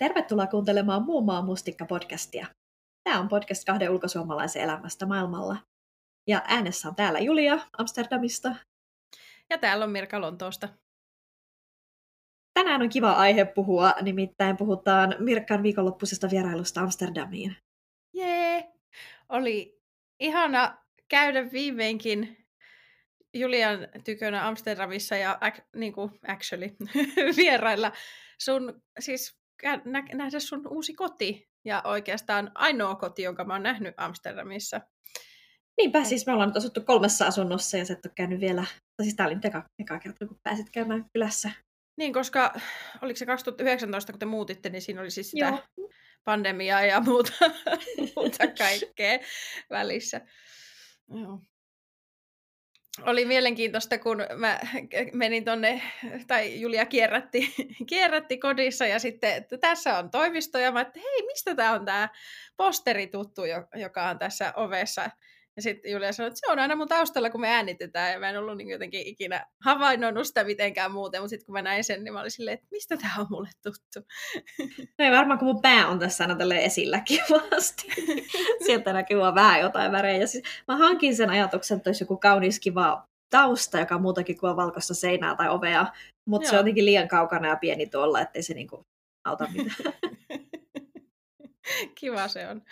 Tervetuloa kuuntelemaan Muun maan mustikka-podcastia. Tämä on podcast kahden ulkosuomalaisen elämästä maailmalla. Ja äänessä on täällä Julia Amsterdamista. Ja täällä on Mirka Lontoosta. Tänään on kiva aihe puhua, nimittäin puhutaan Mirkan viikonloppuisesta vierailusta Amsterdamiin. Jee! Oli ihana käydä viimeinkin Julian tykönä Amsterdamissa ja niin kuin, actually vierailla sun, siis nähdä sun uusi koti ja oikeastaan ainoa koti, jonka mä oon nähnyt Amsterdamissa. Niinpä, siis me ollaan nyt asuttu kolmessa asunnossa ja sä et ole käynyt vielä, tai siis tää oli nyt eka, eka kerta, kun pääsit käymään kylässä. Niin, koska oliko se 2019, kun te muutitte, niin siinä oli siis sitä Joo. pandemiaa ja muuta, muuta kaikkea välissä. Joo oli mielenkiintoista, kun mä menin tonne, tai Julia kierrätti, kierrätti kodissa ja sitten, että tässä on toimisto ja mä että hei, mistä tämä on tämä posteri tuttu, joka on tässä ovessa. Ja sitten Julia sanoi, että se on aina mun taustalla, kun me äänitetään, ja mä en ollut niin jotenkin ikinä havainnoinut sitä mitenkään muuten, mutta sitten kun mä näin sen, niin mä olin silleen, että mistä tämä on mulle tuttu. No ei varmaan, kun mun pää on tässä aina tälle esillä kivasti. Sieltä näkyy vaan vähän jotain värejä. Siis mä hankin sen ajatuksen, että olisi joku kaunis kiva tausta, joka on muutakin kuin valkoista seinää tai ovea, mutta se on jotenkin liian kaukana ja pieni tuolla, ettei se niinku auta mitään. Kiva se on.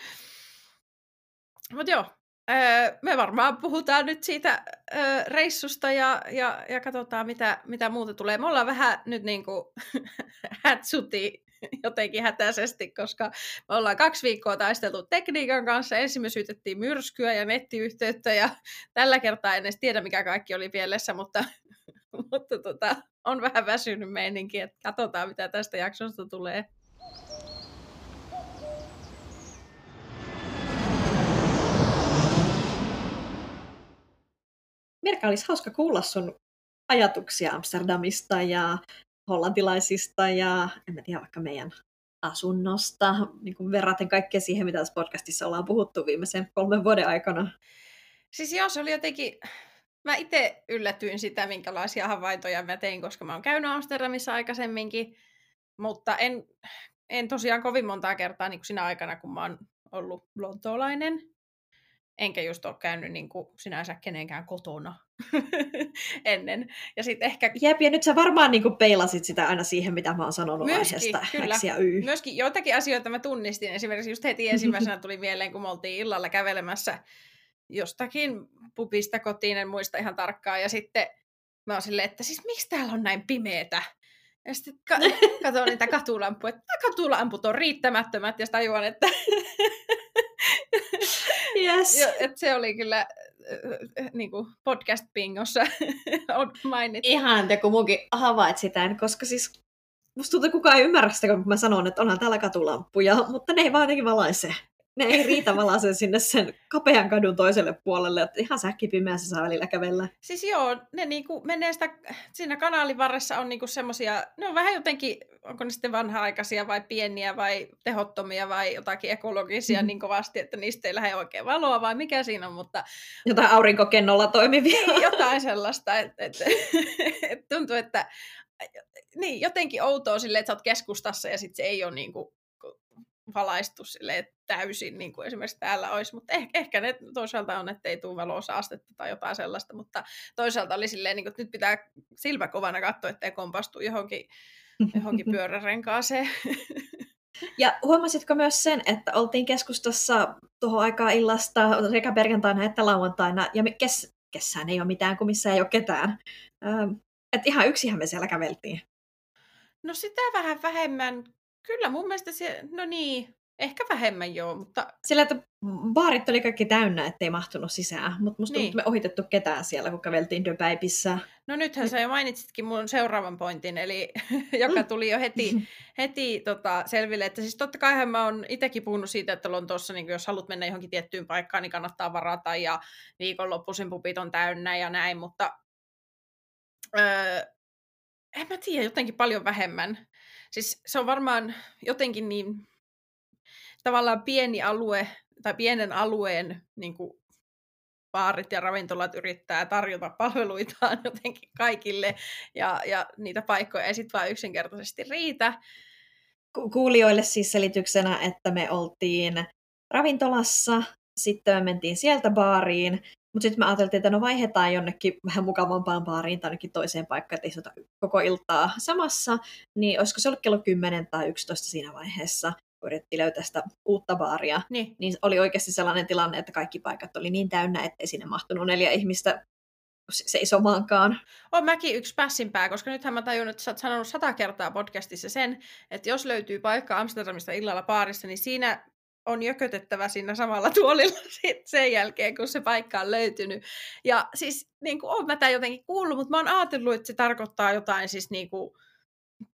Mutta joo, Öö, me varmaan puhutaan nyt siitä öö, reissusta ja, ja, ja katsotaan, mitä, mitä muuta tulee. Me ollaan vähän nyt niin kuin hätsuti jotenkin hätäisesti, koska me ollaan kaksi viikkoa taisteltu tekniikan kanssa. Ensin me syytettiin myrskyä ja nettiyhteyttä ja tällä kertaa en edes tiedä, mikä kaikki oli pielessä, mutta, mutta tota, on vähän väsynyt meininki, että katsotaan, mitä tästä jaksosta tulee. Merka, olisi hauska kuulla sun ajatuksia Amsterdamista ja hollantilaisista ja en mä tiedä vaikka meidän asunnosta, niin kuin verraten kaikkea siihen, mitä tässä podcastissa ollaan puhuttu viimeisen kolmen vuoden aikana. Siis joo, se oli jotenkin... Mä itse yllätyin sitä, minkälaisia havaintoja mä tein, koska mä oon käynyt Amsterdamissa aikaisemminkin, mutta en, en tosiaan kovin montaa kertaa niin kuin sinä aikana, kun mä oon ollut lontoolainen enkä just ole käynyt niin kuin sinänsä kenenkään kotona ennen. Ja sitten ehkä... Jep, ja nyt sä varmaan niin kuin peilasit sitä aina siihen, mitä mä oon sanonut myöskin, aiheesta kyllä. ja y. Myöskin joitakin asioita mä tunnistin. Esimerkiksi just heti ensimmäisenä tuli mieleen, kun me oltiin illalla kävelemässä jostakin pubista kotiin, en muista ihan tarkkaan. Ja sitten mä oon silleen, että siis miksi täällä on näin pimeetä? Ja sitten ka- katsoin niitä katulampuja, että katulamput on riittämättömät, ja tajuan, että Yes. Jo, et se oli kyllä niin kuin podcast-pingossa on mainittu. Ihan te, kun munkin havait sitä, koska siis musta tuntuu, kukaan ei ymmärrä sitä, kun mä sanon, että onhan täällä katulampuja, mutta ne ei vaan jotenkin valaise ne ei riitä valasen sinne sen kapean kadun toiselle puolelle, että ihan säkkipimeässä saa välillä kävellä. Siis joo, ne niinku menee sitä, siinä kanaalin varressa on niinku semmosia, ne on vähän jotenkin, onko ne sitten vanha-aikaisia vai pieniä vai tehottomia vai jotakin ekologisia mm-hmm. niin kovasti, että niistä ei lähde oikein valoa vai mikä siinä on, mutta... Jotain aurinkokennolla toimivia. Niin, jotain sellaista, että et, et, tuntuu, että niin, jotenkin outoa silleen, että sä oot keskustassa ja sitten se ei ole niinku valaistu täysin, niin kuin esimerkiksi täällä olisi, mutta ehkä, ehkä ne toisaalta on, että ei tule valosaastetta tai jotain sellaista, mutta toisaalta oli silleen, niin kuin, että nyt pitää silmä kovana katsoa, ettei kompastu johonkin, johonkin pyörärenkaaseen. Ja huomasitko myös sen, että oltiin keskustassa tuohon aikaan illasta sekä perjantaina että lauantaina, ja kes, kessään ei ole mitään, kun missä ei ole ketään. Ähm, että ihan yksihän me siellä käveltiin. No sitä vähän vähemmän Kyllä mun mielestä se, no niin, ehkä vähemmän joo, mutta... Sillä, että baarit oli kaikki täynnä, ettei mahtunut sisään, mutta musta niin. me ohitettu ketään siellä, kun käveltiin Döpäipissä. No nythän Nyt... sä jo mainitsitkin mun seuraavan pointin, eli joka tuli jo heti, heti tota, selville, että siis totta kai mä oon itsekin puhunut siitä, että Lontoossa, niin jos haluat mennä johonkin tiettyyn paikkaan, niin kannattaa varata ja viikonloppuisin pupit on täynnä ja näin, mutta öö, en mä tiedä, jotenkin paljon vähemmän. Siis se on varmaan jotenkin niin tavallaan pieni alue tai pienen alueen niin kuin baarit ja ravintolat yrittää tarjota palveluitaan jotenkin kaikille ja, ja niitä paikkoja ei sitten vaan yksinkertaisesti riitä. kuulijoille siis selityksenä, että me oltiin ravintolassa, sitten me mentiin sieltä baariin, mutta sitten me ajateltiin, että no vaihdetaan jonnekin vähän mukavampaan baariin tai ainakin toiseen paikkaan, että ei koko iltaa samassa, niin olisiko se ollut kello 10 tai 11 siinä vaiheessa, yritettiin löytää sitä uutta baaria, niin. niin oli oikeasti sellainen tilanne, että kaikki paikat oli niin täynnä, ettei sinne mahtunut neljä ihmistä seisomaankaan. On mäkin yksi pässinpää, koska nythän mä tajun, että sä oot sanonut sata kertaa podcastissa sen, että jos löytyy paikka Amsterdamista illalla baarissa, niin siinä on jökötettävä siinä samalla tuolilla sit sen jälkeen, kun se paikka on löytynyt. Ja siis niin kuin, on mä tämän jotenkin kuullut, mutta mä oon ajatellut, että se tarkoittaa jotain siis niin kuin,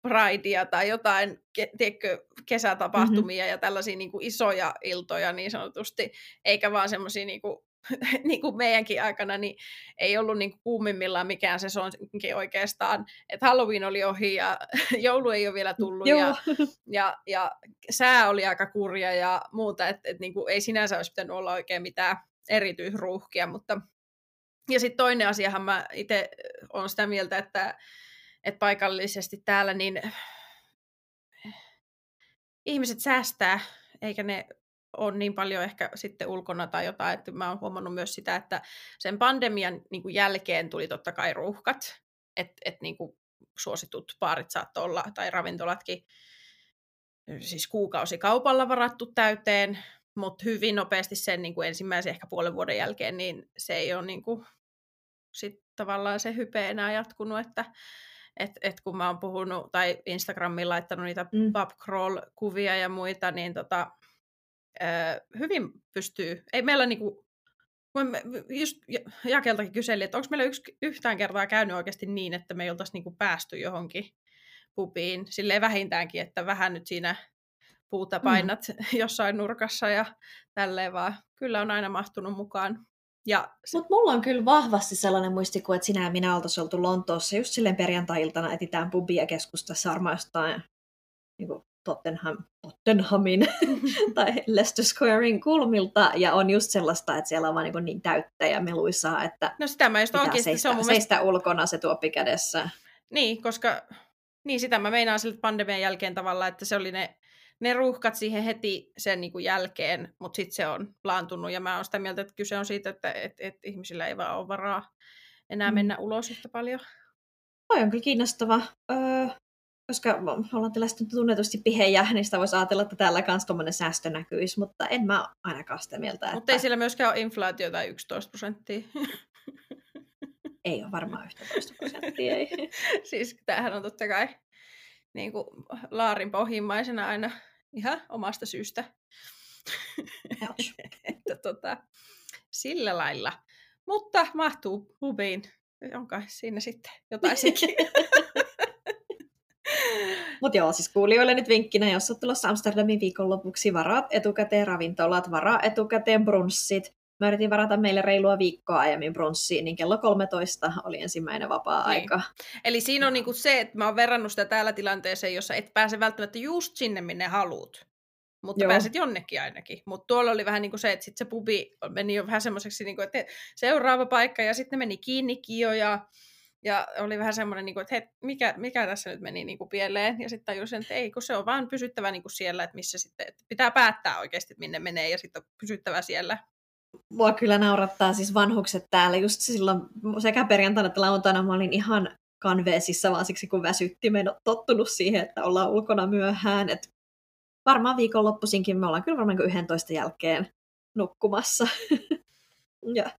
Pridea tai jotain tiedätkö, kesätapahtumia mm-hmm. ja tällaisia niin kuin isoja iltoja niin sanotusti, eikä vaan semmoisia niin kuin, niin kuin meidänkin aikana, niin ei ollut niin kuumimmillaan mikään sesonkin oikeastaan. Että Halloween oli ohi ja joulu ei ole vielä tullut ja, ja, ja sää oli aika kurja ja muuta, että et niin kuin ei sinänsä olisi pitänyt olla oikein mitään erityisruuhkia, mutta ja sitten toinen asiahan mä itse olen sitä mieltä, että että paikallisesti täällä niin ihmiset säästää, eikä ne ole niin paljon ehkä sitten ulkona tai jotain, että mä oon huomannut myös sitä, että sen pandemian niin kuin jälkeen tuli totta kai ruuhkat, että et, niin kuin suositut baarit saattoi olla, tai ravintolatkin, siis kuukausi kaupalla varattu täyteen, mutta hyvin nopeasti sen niin kuin ensimmäisen ehkä puolen vuoden jälkeen, niin se ei ole niin kuin, sit tavallaan se hype enää jatkunut, että että et kun mä oon puhunut tai Instagramiin laittanut niitä mm. pub crawl-kuvia ja muita, niin tota, ö, hyvin pystyy, ei meillä niinku, kun just Jakeltakin kyseli, että onko meillä yksi, yhtään kertaa käynyt oikeasti niin, että me ei oltaisi niinku päästy johonkin pubiin, silleen vähintäänkin, että vähän nyt siinä puuta mm. painat mm. jossain nurkassa ja tälleen vaan. Kyllä on aina mahtunut mukaan. Ja... Mutta mulla on kyllä vahvasti sellainen muistikuva, että sinä ja minä oltaisiin oltu Lontoossa just silleen perjantai-iltana etitään pubia keskustassa varmaan jostain niin kuin Tottenham, Tottenhamin tai Leicester Squarein kulmilta, ja on just sellaista, että siellä on vaan niin, niin täyttä ja meluisaa, että no sitä mä just oikeasti, seistä, se on mun seistä mielestä... ulkona se tuoppi kädessä. Niin, koska niin sitä mä meinaan sille pandemian jälkeen tavallaan, että se oli ne ne ruuhkat siihen heti sen niin kuin jälkeen, mutta sitten se on laantunut ja mä oon sitä mieltä, että kyse on siitä, että et, et ihmisillä ei vaan ole varaa enää mm. mennä ulos yhtä paljon. Toi on kyllä kiinnostava, öö, koska ollaan tällaista tunnetusti pihejä, niin sitä voisi ajatella, että täällä kanssa tuommoinen säästö näkyisi, mutta en mä ainakaan sitä mieltä. Mutta että... ei siellä myöskään ole inflaatiota 11 prosenttia. ei ole varmaan 11 prosenttia, ei. siis tämähän on totta kai niin kuin laarin pohjimmaisena aina ihan omasta syystä. että tota, sillä lailla. Mutta mahtuu pubiin. Onko siinä sitten jotain sekin? Mutta joo, siis kuulijoille nyt vinkkinä, jos olet tulossa Amsterdamin viikonlopuksi, varaat etukäteen ravintolat, varaa etukäteen brunssit, Mä yritin varata meille reilua viikkoa aiemmin brunssiin, niin kello 13 oli ensimmäinen vapaa-aika. Niin. Eli siinä on niinku se, että mä oon verrannut sitä täällä tilanteeseen, jossa et pääse välttämättä just sinne, minne haluut. Mutta Joo. pääset jonnekin ainakin. Mutta tuolla oli vähän niin kuin se, että sit se pubi meni jo vähän semmoiseksi, niin että seuraava paikka ja sitten meni kiinnikin jo ja, ja oli vähän semmoinen, niin kuin, että hei, mikä, mikä tässä nyt meni niin kuin pieleen. Ja sitten tajusin, että ei, kun se on vaan pysyttävä niin kuin siellä, että missä sitten, että pitää päättää oikeasti, minne menee ja sitten on pysyttävä siellä mua kyllä naurattaa siis vanhukset täällä. Just silloin sekä perjantaina että lauantaina mä olin ihan kanveesissa vaan siksi kun väsytti. Me en ole tottunut siihen, että ollaan ulkona myöhään. Et varmaan viikonloppuisinkin me ollaan kyllä varmaan 11 jälkeen nukkumassa. ja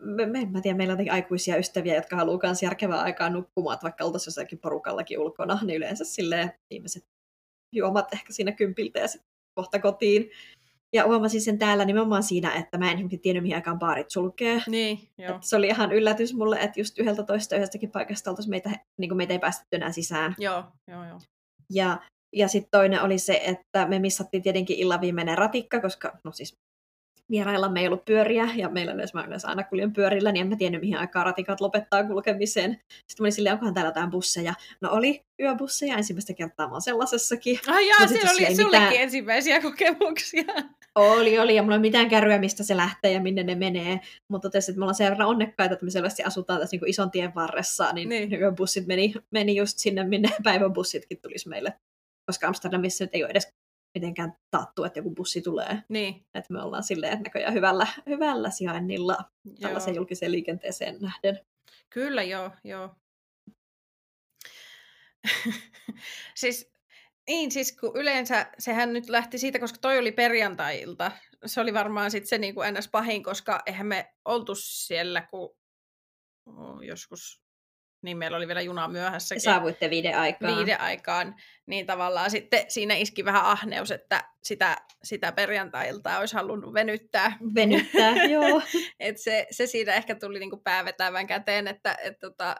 me, me, mä tiedän, meillä on aikuisia ystäviä, jotka haluaa myös järkevää aikaa nukkumaan, että vaikka oltaisiin jossakin porukallakin ulkona, niin yleensä silleen viimeiset juomat ehkä siinä kympiltä ja sitten kohta kotiin. Ja huomasin sen täällä nimenomaan siinä, että mä en tiennyt, mihin aikaan baarit sulkee. Niin, joo. se oli ihan yllätys mulle, että just yhdeltä toista yhdestäkin paikasta oltaisiin meitä, niin kuin meitä ei päästetty enää sisään. Joo, joo, joo. Ja, ja sitten toinen oli se, että me missattiin tietenkin illan viimeinen ratikka, koska no siis vierailla me ei ollut pyöriä, ja meillä myös, mä yleensä aina kuljen pyörillä, niin en mä tiennyt, mihin aikaan ratikat lopettaa kulkemisen. Sitten mä olin silleen, onkohan täällä jotain busseja. No oli yöbusseja ensimmäistä kertaa mä sellaisessakin. Ai jaa, siellä oli sullekin mitään... ensimmäisiä kokemuksia. Oli, oli, ja mulla ei mitään kärryä, mistä se lähtee ja minne ne menee. Mutta totesin, että me ollaan sen verran onnekkaita, että me selvästi asutaan tässä niin ison tien varressa, niin, niin. yöbussit meni, meni just sinne, minne päiväbussitkin tulisi meille koska Amsterdamissa nyt ei ole edes mitenkään taattu, että joku bussi tulee. Niin. Että me ollaan silleen näköjään hyvällä, hyvällä sijainnilla tällaisen Joo. julkiseen liikenteeseen nähden. Kyllä, joo, joo. siis, niin, siis kun yleensä sehän nyt lähti siitä, koska toi oli perjantai-ilta. Se oli varmaan sitten se niin kuin ns. pahin, koska eihän me oltu siellä, kun oh, joskus, niin meillä oli vielä juna myöhässäkin. Saavuitte viiden aikaan. viiden aikaan, niin tavallaan sitten siinä iski vähän ahneus, että sitä, sitä perjantai-iltaa olisi halunnut venyttää. Venyttää, joo. Et se, se siinä ehkä tuli niinku päävetävän käteen, että et tota,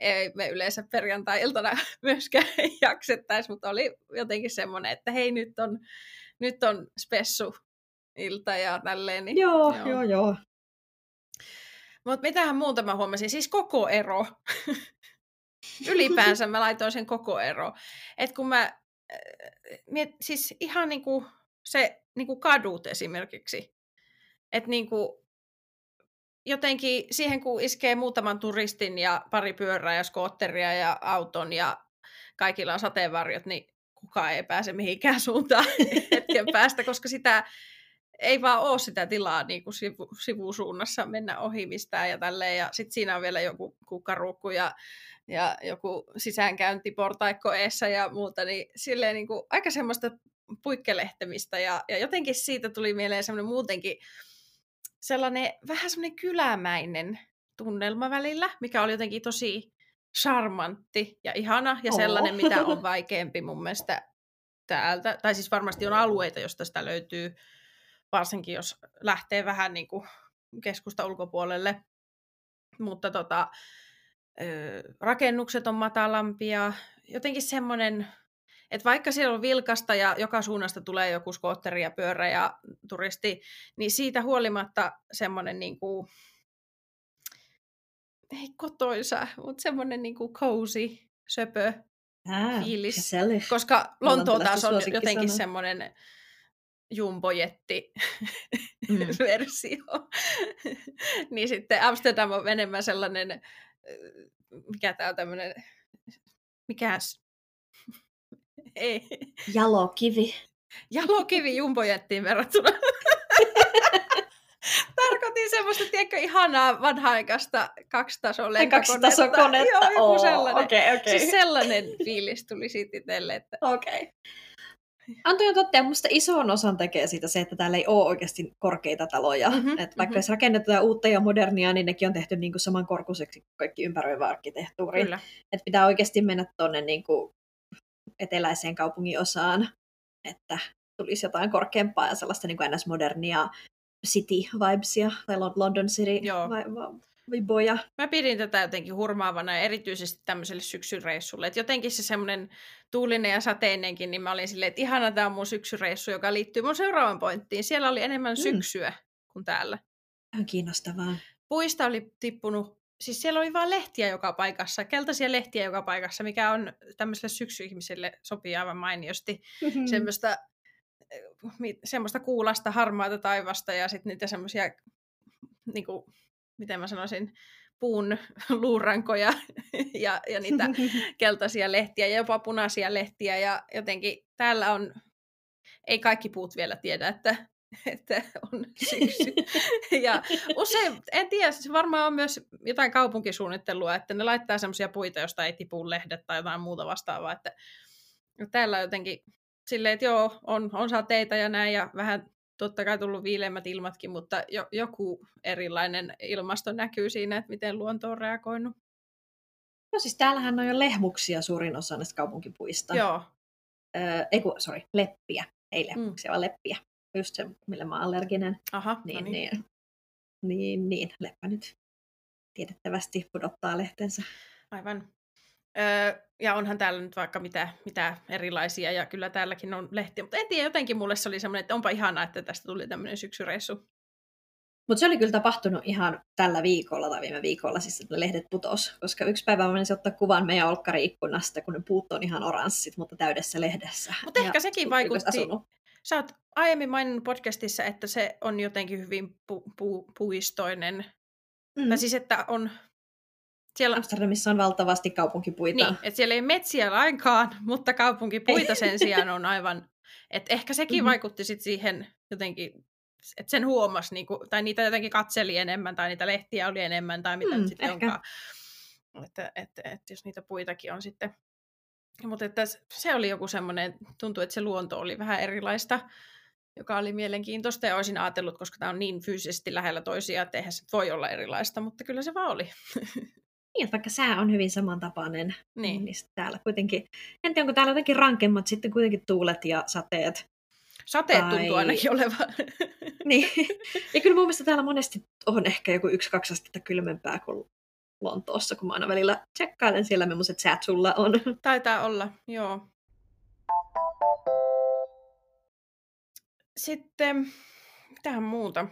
ei me yleensä perjantai-iltana myöskään jaksettaisi, mutta oli jotenkin semmoinen, että hei nyt on, nyt on spessu ilta ja tälleen. Niin, joo, joo, joo. joo. Mutta mitähän muuta mä huomasin? Siis koko ero. Ylipäänsä mä laitoin sen koko ero. Et kun mä, äh, miet, siis ihan niinku se niinku kadut esimerkiksi. Että niinku, jotenkin siihen kun iskee muutaman turistin ja pari pyörää ja skootteria ja auton ja kaikilla on sateenvarjot, niin kukaan ei pääse mihinkään suuntaan hetken päästä, koska sitä ei vaan ole sitä tilaa niin kuin sivu, sivusuunnassa mennä ohi mistään ja tälleen. Ja sitten siinä on vielä joku kukkaruukku ja, ja joku sisäänkäyntiportaikko eessä ja muuta, niin silleen niin kuin aika semmoista puikkelehtemistä ja, ja jotenkin siitä tuli mieleen semmoinen muutenkin sellainen vähän semmoinen kylämäinen tunnelma välillä, mikä oli jotenkin tosi charmantti ja ihana ja sellainen, oh. mitä on vaikeampi mun mielestä täältä. Tai siis varmasti on alueita, josta sitä löytyy, varsinkin jos lähtee vähän niin kuin keskusta ulkopuolelle. Mutta tota, rakennukset on matalampia. Jotenkin semmoinen, että vaikka siellä on vilkasta ja joka suunnasta tulee joku skootteri ja pyörä ja turisti, niin siitä huolimatta semmoinen niin kuin, ei kotoisa, mutta semmoinen niin kuin cozy, söpö ah, fiilis. Koska Lontoo taas on jotenkin semmoinen jumbojetti mm. niin sitten Amsterdam on enemmän sellainen, mikä tää on tämmöinen, mikäs? Ei. Jalokivi. Jalokivi jumbojettiin verrattuna. Tarkoitin semmoista, tiedätkö, ihanaa vanha-aikaista kaksitasolentokonetta. Kaksitasokonetta. Joo, joku oh, sellainen. Okay, okay. Siis sellainen fiilis tuli siitä itselle. Että... Okei. Okay. Anto jo totta, ja musta ison osan tekee siitä se, että täällä ei ole oikeasti korkeita taloja. Mm-hmm, että vaikka mm-hmm. jos rakennetaan uutta ja modernia, niin nekin on tehty niin kuin samankorkuiseksi kuin kaikki ympäröivä arkkitehtuuri. Kyllä. Että pitää oikeasti mennä tuonne niin kuin eteläiseen kaupungin osaan, että tulisi jotain korkeampaa ja sellaista niin kuin ns-modernia city-vibesia, tai London City viboja. Mä pidin tätä jotenkin hurmaavana ja erityisesti tämmöiselle syksyreissulle. Et jotenkin se semmoinen tuulinen ja sateinenkin, niin mä olin silleen, että ihana tämä on mun syksyreissu, joka liittyy mun seuraavan pointtiin. Siellä oli enemmän mm. syksyä kuin täällä. On kiinnostavaa. Puista oli tippunut, siis siellä oli vaan lehtiä joka paikassa, keltaisia lehtiä joka paikassa, mikä on tämmöiselle syksyihmiselle sopii aivan mainiosti. Mm-hmm. Semmoista semmoista kuulasta harmaata taivasta ja sitten niitä semmoisia, niin kuin, miten mä sanoisin, puun luurankoja ja, ja niitä keltaisia lehtiä ja jopa punaisia lehtiä ja jotenkin täällä on, ei kaikki puut vielä tiedä, että, että on syksy. ja usein, en tiedä, se varmaan on myös jotain kaupunkisuunnittelua, että ne laittaa semmoisia puita, josta ei tipu lehdet tai jotain muuta vastaavaa, että täällä jotenkin silleen, että joo, on, on sateita ja näin, ja vähän totta kai tullut viileimmät ilmatkin, mutta jo, joku erilainen ilmasto näkyy siinä, että miten luonto on reagoinut. No siis täällähän on jo lehmuksia suurin osa näistä kaupunkipuista. Joo. Öö, ei kun, sorry, leppiä. Ei lehmuksia, mm. vaan leppiä. Just se, millä mä oon allerginen. Aha, niin, no niin. niin. Niin, niin, leppä nyt tiedettävästi pudottaa lehtensä. Aivan. Öö, ja onhan täällä nyt vaikka mitä, mitä erilaisia, ja kyllä täälläkin on lehtiä, mutta en tiedä, jotenkin mulle se oli semmoinen, että onpa ihanaa, että tästä tuli tämmöinen syksyreissu. Mutta se oli kyllä tapahtunut ihan tällä viikolla tai viime viikolla, siis että lehdet putos, koska yksi päivä mä menisin ottaa kuvan meidän olkkari-ikkunasta, kun ne puut on ihan oranssit, mutta täydessä lehdessä. Mutta ehkä sekin vaikutti, asunut. sä oot aiemmin maininnut podcastissa, että se on jotenkin hyvin pu- pu- puistoinen, mm. tai siis että on siellä... Amsterdamissa on valtavasti kaupunkipuita. Niin, että siellä ei metsiä lainkaan, mutta kaupunkipuita sen sijaan on aivan... Että ehkä sekin mm-hmm. vaikutti sit siihen jotenkin, että sen huomasi, niin kuin, tai niitä jotenkin katseli enemmän, tai niitä lehtiä oli enemmän, tai mitä mm, sitten onkaan. Että, että, että jos niitä puitakin on sitten mutta että se oli joku semmoinen, tuntuu, että se luonto oli vähän erilaista, joka oli mielenkiintoista ja olisin ajatellut, koska tämä on niin fyysisesti lähellä toisiaan, että eihän se voi olla erilaista, mutta kyllä se vaan oli. Niin, vaikka sää on hyvin samantapainen, niin, niin täällä kuitenkin, en tiedä, onko täällä jotenkin rankemmat sitten kuitenkin tuulet ja sateet. Sateet tai... tuntuu ainakin olevan. niin, ja kyllä mun mielestä täällä monesti on ehkä joku yksi-kaksi astetta kylmempää kuin Lontoossa, kun mä aina välillä tsekkailen siellä, millaiset säät sulla on. Taitaa olla, joo. Sitten, mitähän muuta?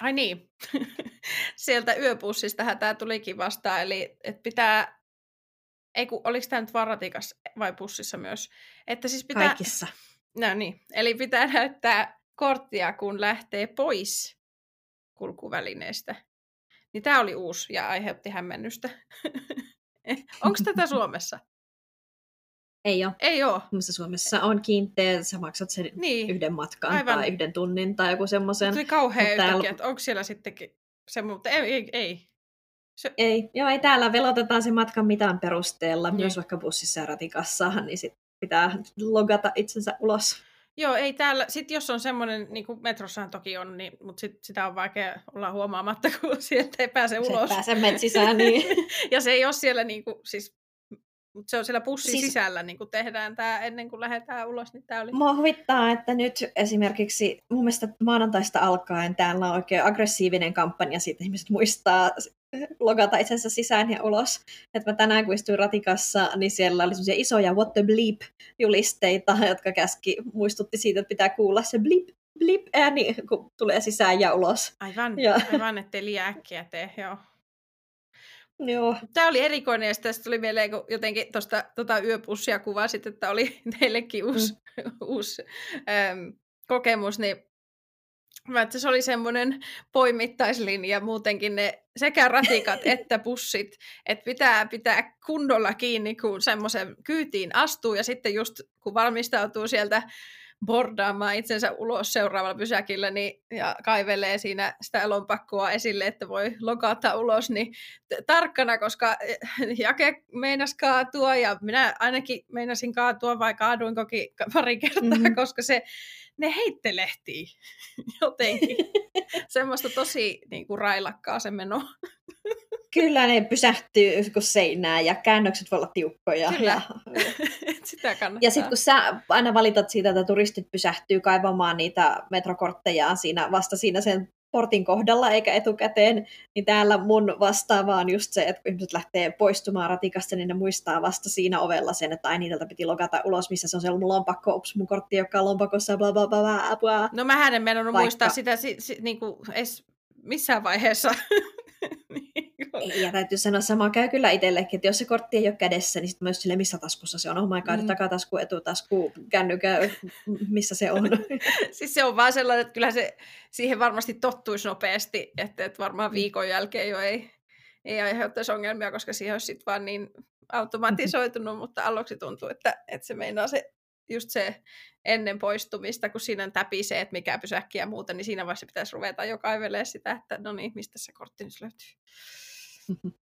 Ai niin, sieltä yöpussistahan tämä tulikin vastaan, eli että pitää, ei kun, oliko tämä nyt varatikas vai pussissa myös? Että siis pitää, Kaikissa. No niin, eli pitää näyttää korttia, kun lähtee pois kulkuvälineestä. Niin tämä oli uusi ja aiheutti hämmennystä. Onko tätä Suomessa? Ei ole. Ei ole. Missä Suomessa on kiinteä, sä maksat sen niin. yhden matkan Aivan. tai yhden tunnin tai joku semmoisen. Se oli kauhean yhtäkkiä, täällä... että onko siellä sittenkin se, mutta ei, ei, ei. Se... Ei, joo, ei täällä velotetaan se matkan mitään perusteella, niin. myös vaikka bussissa ja ratikassa, niin sit pitää logata itsensä ulos. Joo, ei täällä, sit jos on semmoinen, niin kuin metrossahan toki on, niin, mutta sit, sitä on vaikea olla huomaamatta, kun sieltä ei pääse ulos. Se pääse metsisään, niin. ja se ei ole siellä, niin kuin, siis mutta se on siellä pussin siis... sisällä, niin kun tehdään tämä ennen kuin lähdetään ulos, niin tämä oli... Mua huvittaa, että nyt esimerkiksi mun mielestä maanantaista alkaen täällä on oikein aggressiivinen kampanja siitä, ihmiset muistaa logata itsensä sisään ja ulos. Että mä tänään kun istuin ratikassa, niin siellä oli semmoisia isoja what the bleep julisteita, jotka käski, muistutti siitä, että pitää kuulla se blip, blip ääni, kun tulee sisään ja ulos. Aivan, ja... aivan ettei liian äkkiä tee, joo. Joo. Tämä oli erikoinen ja sitten tuli mieleen, kun jotenkin tuosta tota yöpussia kuvasit, että oli teillekin uusi, mm. uusi äm, kokemus, niin Mä, että se oli semmoinen poimittaislinja muutenkin ne sekä ratikat että pussit, että pitää pitää kunnolla kiinni, kun semmoisen kyytiin astuu ja sitten just kun valmistautuu sieltä bordaamaan itsensä ulos seuraavalla pysäkillä niin, ja kaivelee siinä sitä lompakkoa esille, että voi lokata ulos, niin t- tarkkana, koska eh, jake meinas kaatua ja minä ainakin meinasin kaatua vai kaaduin koki pari kertaa, mm-hmm. koska se ne heittelehtii jotenkin. Semmoista tosi niin kuin, railakkaa se meno. Kyllä ne pysähtyy kun seinään ja käännökset voi olla tiukkoja. Kyllä. Ja, Sitä kannattaa. Ja sitten kun sä aina valitat siitä, että turistit pysähtyy kaivamaan niitä metrokortteja siinä, vasta siinä sen portin kohdalla eikä etukäteen, niin täällä mun vastaava on just se, että kun ihmiset lähtee poistumaan ratikasta, niin ne muistaa vasta siinä ovella sen, että ai niiltä piti logata ulos, missä se on siellä mun lompakko, ups, mun kortti, joka on lompakossa, bla bla bla bla bla. No mä en mennyt muistaa sitä si, si, niin kuin missään vaiheessa. Ja täytyy sanoa, sama käy kyllä itsellekin, että jos se kortti ei ole kädessä, niin sitten myös sille missä taskussa se on. Oh my god, mm. takatasku, etutasku, kännykä, missä se on. siis se on vaan sellainen, että kyllä se siihen varmasti tottuisi nopeasti, että, että varmaan mm. viikon jälkeen jo ei, ei aiheuttaisi ongelmia, koska siihen olisi sitten vaan niin automatisoitunut, mutta aluksi tuntuu, että, että se meinaa se just se ennen poistumista, kun siinä täpisee, että mikä pysäkki ja muuta, niin siinä vaiheessa pitäisi ruveta jo kaivelee sitä, että no niin, mistä se kortti nyt löytyy.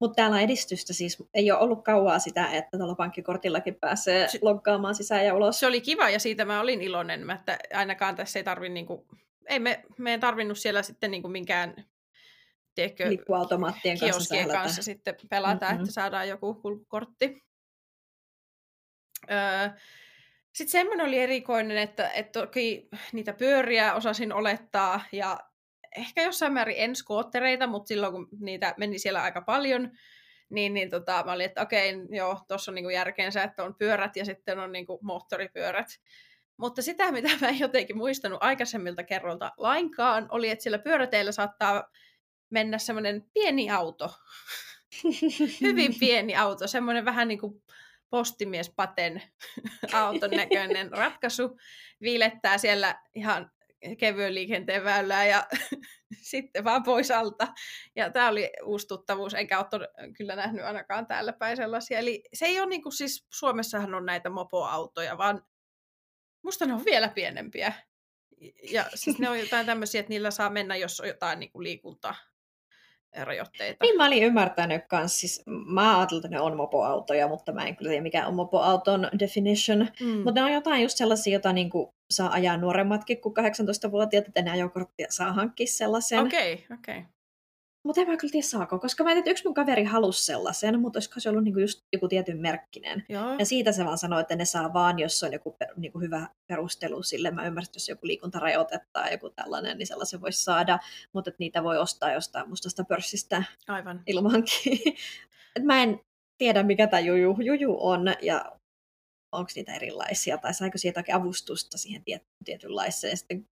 Mutta täällä on edistystä siis. Ei ole ollut kauaa sitä, että tuolla pankkikortillakin pääsee se, loggaamaan sisään ja ulos. Se oli kiva ja siitä mä olin iloinen, että ainakaan tässä ei tarvi niinku, ei me, me ei tarvinnut siellä sitten niinku minkään tiedätkö, Lippuautomaattien kanssa, kanssa sitten pelata, mm-hmm. että saadaan joku kulkukortti. Öö, sitten semmoinen oli erikoinen, että, että toki niitä pyöriä osasin olettaa ja ehkä jossain määrin en skoottereita, mutta silloin kun niitä meni siellä aika paljon, niin, niin tota, mä olin, että okei, joo, tuossa on niinku järkeensä, että on pyörät ja sitten on niinku moottoripyörät. Mutta sitä, mitä mä en jotenkin muistanut aikaisemmilta kerroilta lainkaan, oli, että sillä pyöräteillä saattaa mennä semmoinen pieni auto. Hyvin pieni auto, semmoinen vähän niin kuin postimiespaten auton näköinen ratkaisu. Viilettää siellä ihan kevyen liikenteen väylää ja sitten vaan pois alta. Ja tämä oli uusi tuttavuus, enkä ole kyllä nähnyt ainakaan täällä päin sellaisia. Eli se ei ole niin kuin siis, Suomessahan on näitä mopoautoja, vaan musta ne on vielä pienempiä. Ja siis ne on jotain tämmöisiä, että niillä saa mennä, jos on jotain niin kuin liikuntaa rajoitteita. Niin mä olin ymmärtänyt kans, siis mä ajattelin, että ne on mopoautoja, mutta mä en kyllä tiedä mikä on mopoauton definition. Mm. Mutta ne on jotain just sellaisia, joita niinku saa ajaa nuoremmatkin kuin 18-vuotiaat, että enää ajokorttia saa hankkia sellaisen. Okei, okay, okei. Okay. Mutta en mä kyllä tiedä saako, koska mä tiedän, että yksi mun kaveri halusi sellaisen, mutta olisiko se ollut niinku just joku tietyn merkkinen. Joo. Ja siitä se vaan sanoi, että ne saa vaan, jos on joku per, niinku hyvä perustelu sille. Mä ymmärsin, että jos joku liikuntarajoite tai joku tällainen, niin sellaisen voisi saada, mutta niitä voi ostaa jostain mustasta pörssistä Aivan. ilmankin. Et mä en tiedä, mikä tämä juju, juju on ja onko niitä erilaisia, tai saiko siitä jotakin avustusta siihen tietynlaiseen sitten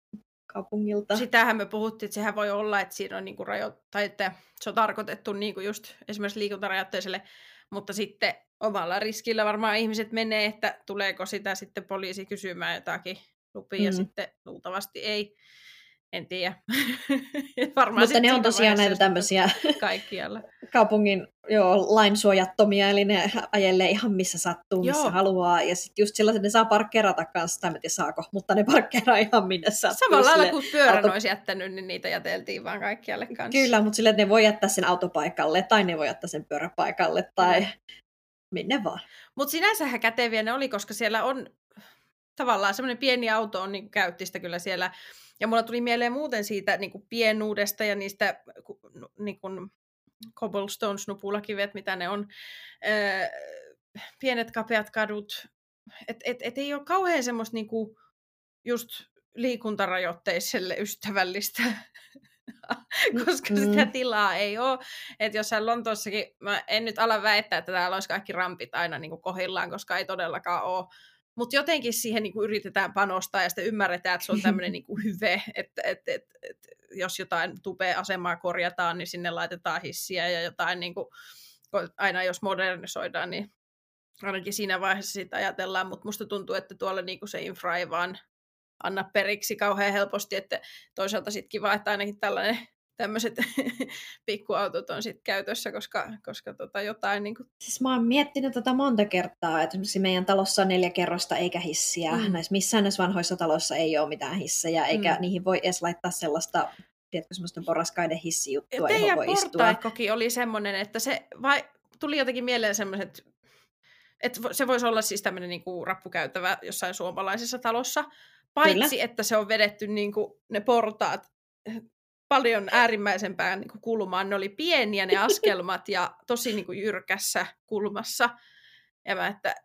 kaupungilta. Sitähän me puhuttiin, että sehän voi olla, että siinä on niinku rajo- tai että se on tarkoitettu niinku just esimerkiksi liikuntarajoitteiselle, mutta sitten omalla riskillä varmaan ihmiset menee, että tuleeko sitä sitten poliisi kysymään jotakin lupia mm. ja sitten luultavasti ei en tiedä. Varmaan Mutta ne on tosiaan näitä tämmöisiä kaikkialla. kaupungin joo, lainsuojattomia, eli ne ajelee ihan missä sattuu, missä joo. haluaa. Ja sitten just sellaiset, ne saa parkkeerata kanssa, tai en tiedä saako, mutta ne parkkeeraa ihan minne sattuu. Samalla lailla kuin pyörän auto... olisi jättänyt, niin niitä jäteltiin vaan kaikkialle kanssa. Kyllä, mutta sille, ne voi jättää sen autopaikalle, tai ne voi jättää sen pyöräpaikalle, tai mm. minne vaan. Mutta sinänsähän käteviä ne oli, koska siellä on tavallaan semmoinen pieni auto on niin käyttistä kyllä siellä ja mulla tuli mieleen muuten siitä niin kuin pienuudesta ja niistä niin kuin cobblestones-nupulakivet, mitä ne on. Öö, pienet kapeat kadut. Et, et, et ei ole kauhean semmoista niin kuin just liikuntarajoitteiselle ystävällistä, koska mm-hmm. sitä tilaa ei ole. Että jossain Lontoossakin, mä en nyt ala väittää, että täällä olisi kaikki rampit aina niin kuin kohillaan, koska ei todellakaan ole mutta jotenkin siihen niin kuin yritetään panostaa ja sitten ymmärretään, että se on tämmöinen niin kuin hyve, että et, et, et, jos jotain tupea-asemaa korjataan, niin sinne laitetaan hissiä ja jotain, niin kuin, aina jos modernisoidaan, niin ainakin siinä vaiheessa sitä ajatellaan, mutta musta tuntuu, että tuolla niin kuin se infra ei vaan anna periksi kauhean helposti, että toisaalta sitten kiva, että ainakin tällainen tämmöiset pikkuautot on sitten käytössä, koska, koska tota jotain... Niin kuin... Siis mä oon miettinyt tätä monta kertaa, että esimerkiksi meidän talossa on neljä kerrosta eikä hissiä. Mm. Näissä missään näissä vanhoissa taloissa ei ole mitään hissejä, eikä mm. niihin voi edes laittaa sellaista tiedätkö, semmoista porraskaiden hissijuttua, johon voi istua. oli semmoinen, että se vai, tuli jotenkin mieleen semmoiset, että se voisi olla siis tämmöinen niin kuin rappukäytävä jossain suomalaisessa talossa, paitsi Kyllä. että se on vedetty niin kuin ne portaat paljon äärimmäisempään niin kulmaan. Ne oli pieniä ne askelmat ja tosi niin kuin jyrkässä kulmassa. Ja mä, että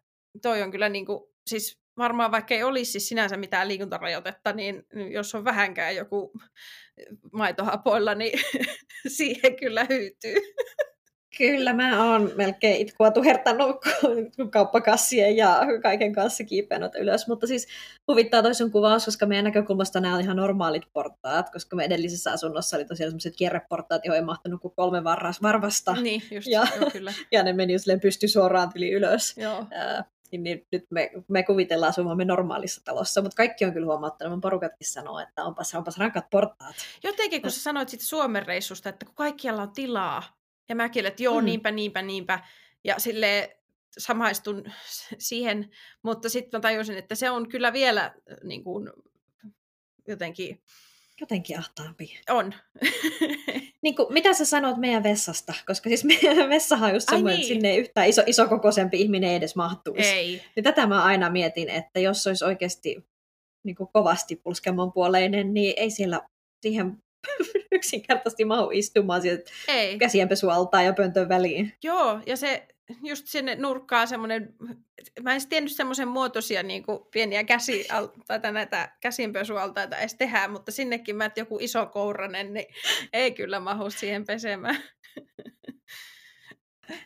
toi on kyllä niin kuin, siis varmaan vaikka ei olisi siis sinänsä mitään liikuntarajoitetta, niin jos on vähänkään joku maitohapoilla, niin siihen kyllä hyytyy. Kyllä, mä oon melkein itkua tuhertanut kauppakassien ja kaiken kanssa kiipeänut ylös, mutta siis huvittaa toisen kuvaus, koska meidän näkökulmasta nämä on ihan normaalit portaat, koska me edellisessä asunnossa oli tosiaan sellaiset kierreportaat, joihin ei mahtunut kuin kolme varras, varvasta. Niin, just, ja, joo, kyllä. ja ne meni silleen pysty suoraan yli ylös. Joo. Äh, niin nyt me, me kuvitellaan asuvamme normaalissa talossa, mutta kaikki on kyllä huomauttanut. Mun porukatkin sanoo, että onpas, onpas rankat portaat. Jotenkin, kun sä sanoit sitten Suomen reissusta, että kun kaikkialla on tilaa, ja mäkin, että joo, mm. niinpä, niinpä, niinpä. Ja sille samaistun siihen, mutta sitten mä tajusin, että se on kyllä vielä niin kuin, jotenkin... Jotenkin ahtaampi. On. niin kuin, mitä sä sanot meidän vessasta? Koska siis meidän vessahan on just semmoinen, niin. että sinne ei yhtään iso, isokokoisempi ihminen edes mahtuisi. Ei. Niin tätä mä aina mietin, että jos olisi oikeasti niin kuin kovasti pulskemon puoleinen, niin ei siellä siihen yksinkertaisesti mahu istumaan sieltä Ei. käsienpesualtaan ja pöntön väliin. Joo, ja se just sinne nurkkaan semmoinen, mä en tiennyt semmoisen muotoisia niin kuin pieniä käsi, tai näitä käsinpesualtaita edes tehdä, mutta sinnekin mä, että joku iso kouranen, niin ei kyllä mahu siihen pesemään.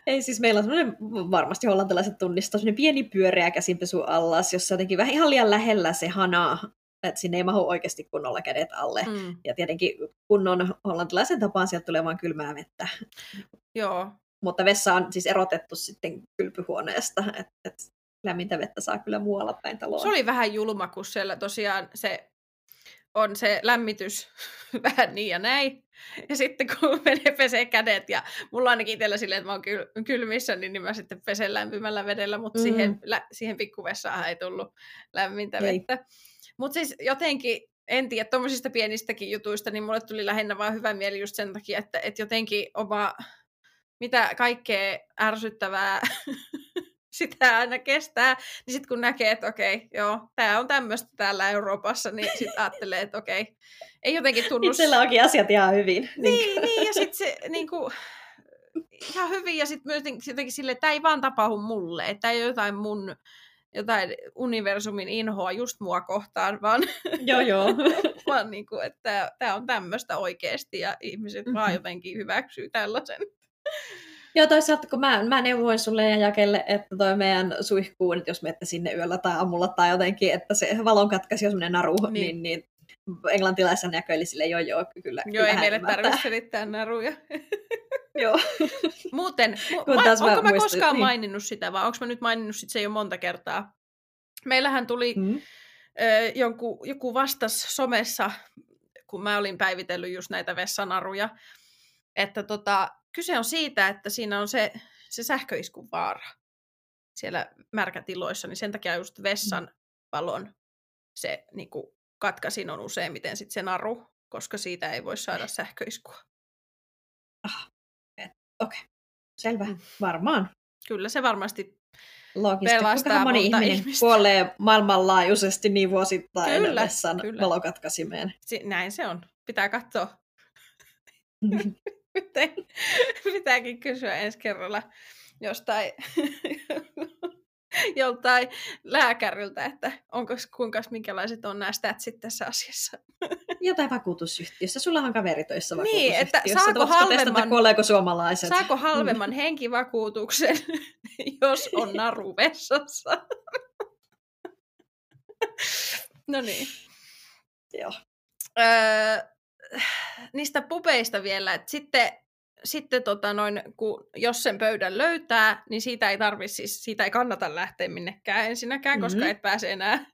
Ei siis meillä on semmoinen, varmasti hollantilaiset tunnistaa, semmoinen pieni pyöreä käsinpesuallas, jossa jotenkin vähän ihan liian lähellä se hana että sinne ei mahu oikeasti kunnolla kädet alle. Mm. Ja tietenkin kunnon hollantilaisen tapaan sieltä tulee vain kylmää vettä. Joo. Mutta vessa on siis erotettu sitten kylpyhuoneesta, että et lämmintä vettä saa kyllä muualla päin taloa. Se oli vähän julma, kun siellä tosiaan se on se lämmitys vähän niin ja näin. Ja sitten kun menee pesee kädet, ja mulla ainakin itsellä silleen, että mä oon kyl- kylmissä, niin, niin mä sitten pesen lämpimällä vedellä, mutta mm. siihen, lä- siihen pikkuvessaan ei tullut lämmintä ei. vettä. Mutta siis jotenkin, en tiedä, tuommoisista pienistäkin jutuista, niin mulle tuli lähinnä vaan hyvä mieli just sen takia, että, että jotenkin oma, mitä kaikkea ärsyttävää sitä aina kestää, niin sitten kun näkee, että okei, joo, tämä on tämmöistä täällä Euroopassa, niin sitten ajattelee, että okei, ei jotenkin tunnu... Itsellä onkin asiat ihan hyvin. Niin, niin ja sitten se niin kuin, ihan hyvin, ja sitten myös jotenkin silleen, että tämä ei vaan tapahdu mulle, että tämä ei ole jotain mun jotain universumin inhoa just mua kohtaan, vaan, joo, joo. vaan niin kuin, että tämä on tämmöistä oikeasti ja ihmiset mm-hmm. vaan jotenkin hyväksyy tällaisen. Joo, toisaalta kun mä, mä neuvoin sulle ja Jakelle, että toi meidän suihkuun, että jos menette sinne yöllä tai aamulla tai jotenkin, että se valon katkaisi, jos naru, niin, niin, niin englantilaisen näköili sille joo joo, kyllä. Joo, ei meille tarvitse selittää naruja. joo. Muuten, mu- ma- onko mä, mä koskaan niin. maininnut sitä, vai onko mä nyt maininnut sit se jo monta kertaa? Meillähän tuli mm. ö, jonkun, joku vastas somessa, kun mä olin päivitellyt just näitä vessanaruja, että tota, kyse on siitä, että siinä on se, se sähköiskun vaara siellä märkätiloissa, niin sen takia just vessan valon se niin kuin, katkasin on useimmiten sit se naru, koska siitä ei voi saada sähköiskua. Ah, okei. Okay. Selvä. Mm. Varmaan. Kyllä se varmasti Loogista. Kuinka moni ihminen ihmistä. kuolee maailmanlaajuisesti niin vuosittain kyllä, vessan kyllä. valokatkasimeen? Si- näin se on. Pitää katsoa. Miten, pitääkin kysyä ensi kerralla jostain joltain lääkäriltä, että onko kuinka minkälaiset on nämä statsit tässä asiassa. Jotain vakuutusyhtiössä. Sulla on kaveri töissä Niin, että saako halvemman, kuoleeko suomalaiset? Saako halvemman henkivakuutuksen, jos on naru vessassa? no niin. Joo. Öö, niistä pupeista vielä, että sitten, sitten tota noin, kun, jos sen pöydän löytää, niin siitä ei tarvi, siis siitä ei kannata lähteä minnekään ensinnäkään, mm-hmm. koska et pääse enää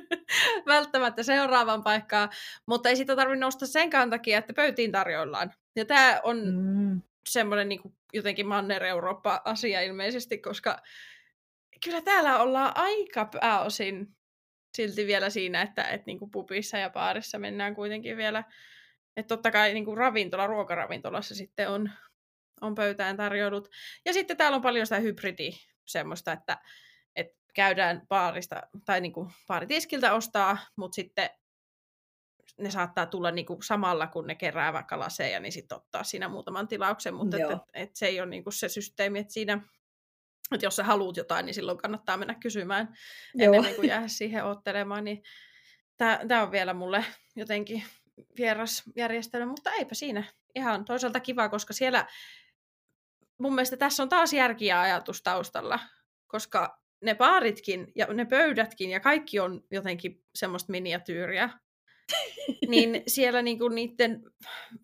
välttämättä seuraavaan paikkaan, mutta ei sitä tarvitse nousta senkään takia, että pöytiin tarjoillaan. Ja tämä on mm. semmoinen niin jotenkin Manner-Eurooppa-asia ilmeisesti, koska kyllä täällä ollaan aika pääosin silti vielä siinä, että et niin kuin pubissa ja baarissa mennään kuitenkin vielä että totta kai niin kuin ravintola, ruokaravintolassa sitten on, on pöytään tarjoulut. Ja sitten täällä on paljon sitä hybridiä, semmoista, että, että käydään baarista tai niin kuin baaritiskiltä ostaa, mutta sitten ne saattaa tulla niin kuin samalla, kun ne kerää vaikka laseja, niin sitten ottaa siinä muutaman tilauksen, mutta et, et, et se ei ole niin kuin se systeemi, että siinä että jos sä haluat jotain, niin silloin kannattaa mennä kysymään Joo. ennen kuin jää siihen ottelemaan. Niin tämä on vielä mulle jotenkin vieras järjestelmä, mutta eipä siinä. Ihan toisaalta kiva, koska siellä mun mielestä tässä on taas järkiä ajatus taustalla, koska ne baaritkin ja ne pöydätkin ja kaikki on jotenkin semmoista miniatyyriä. niin siellä niinku niiden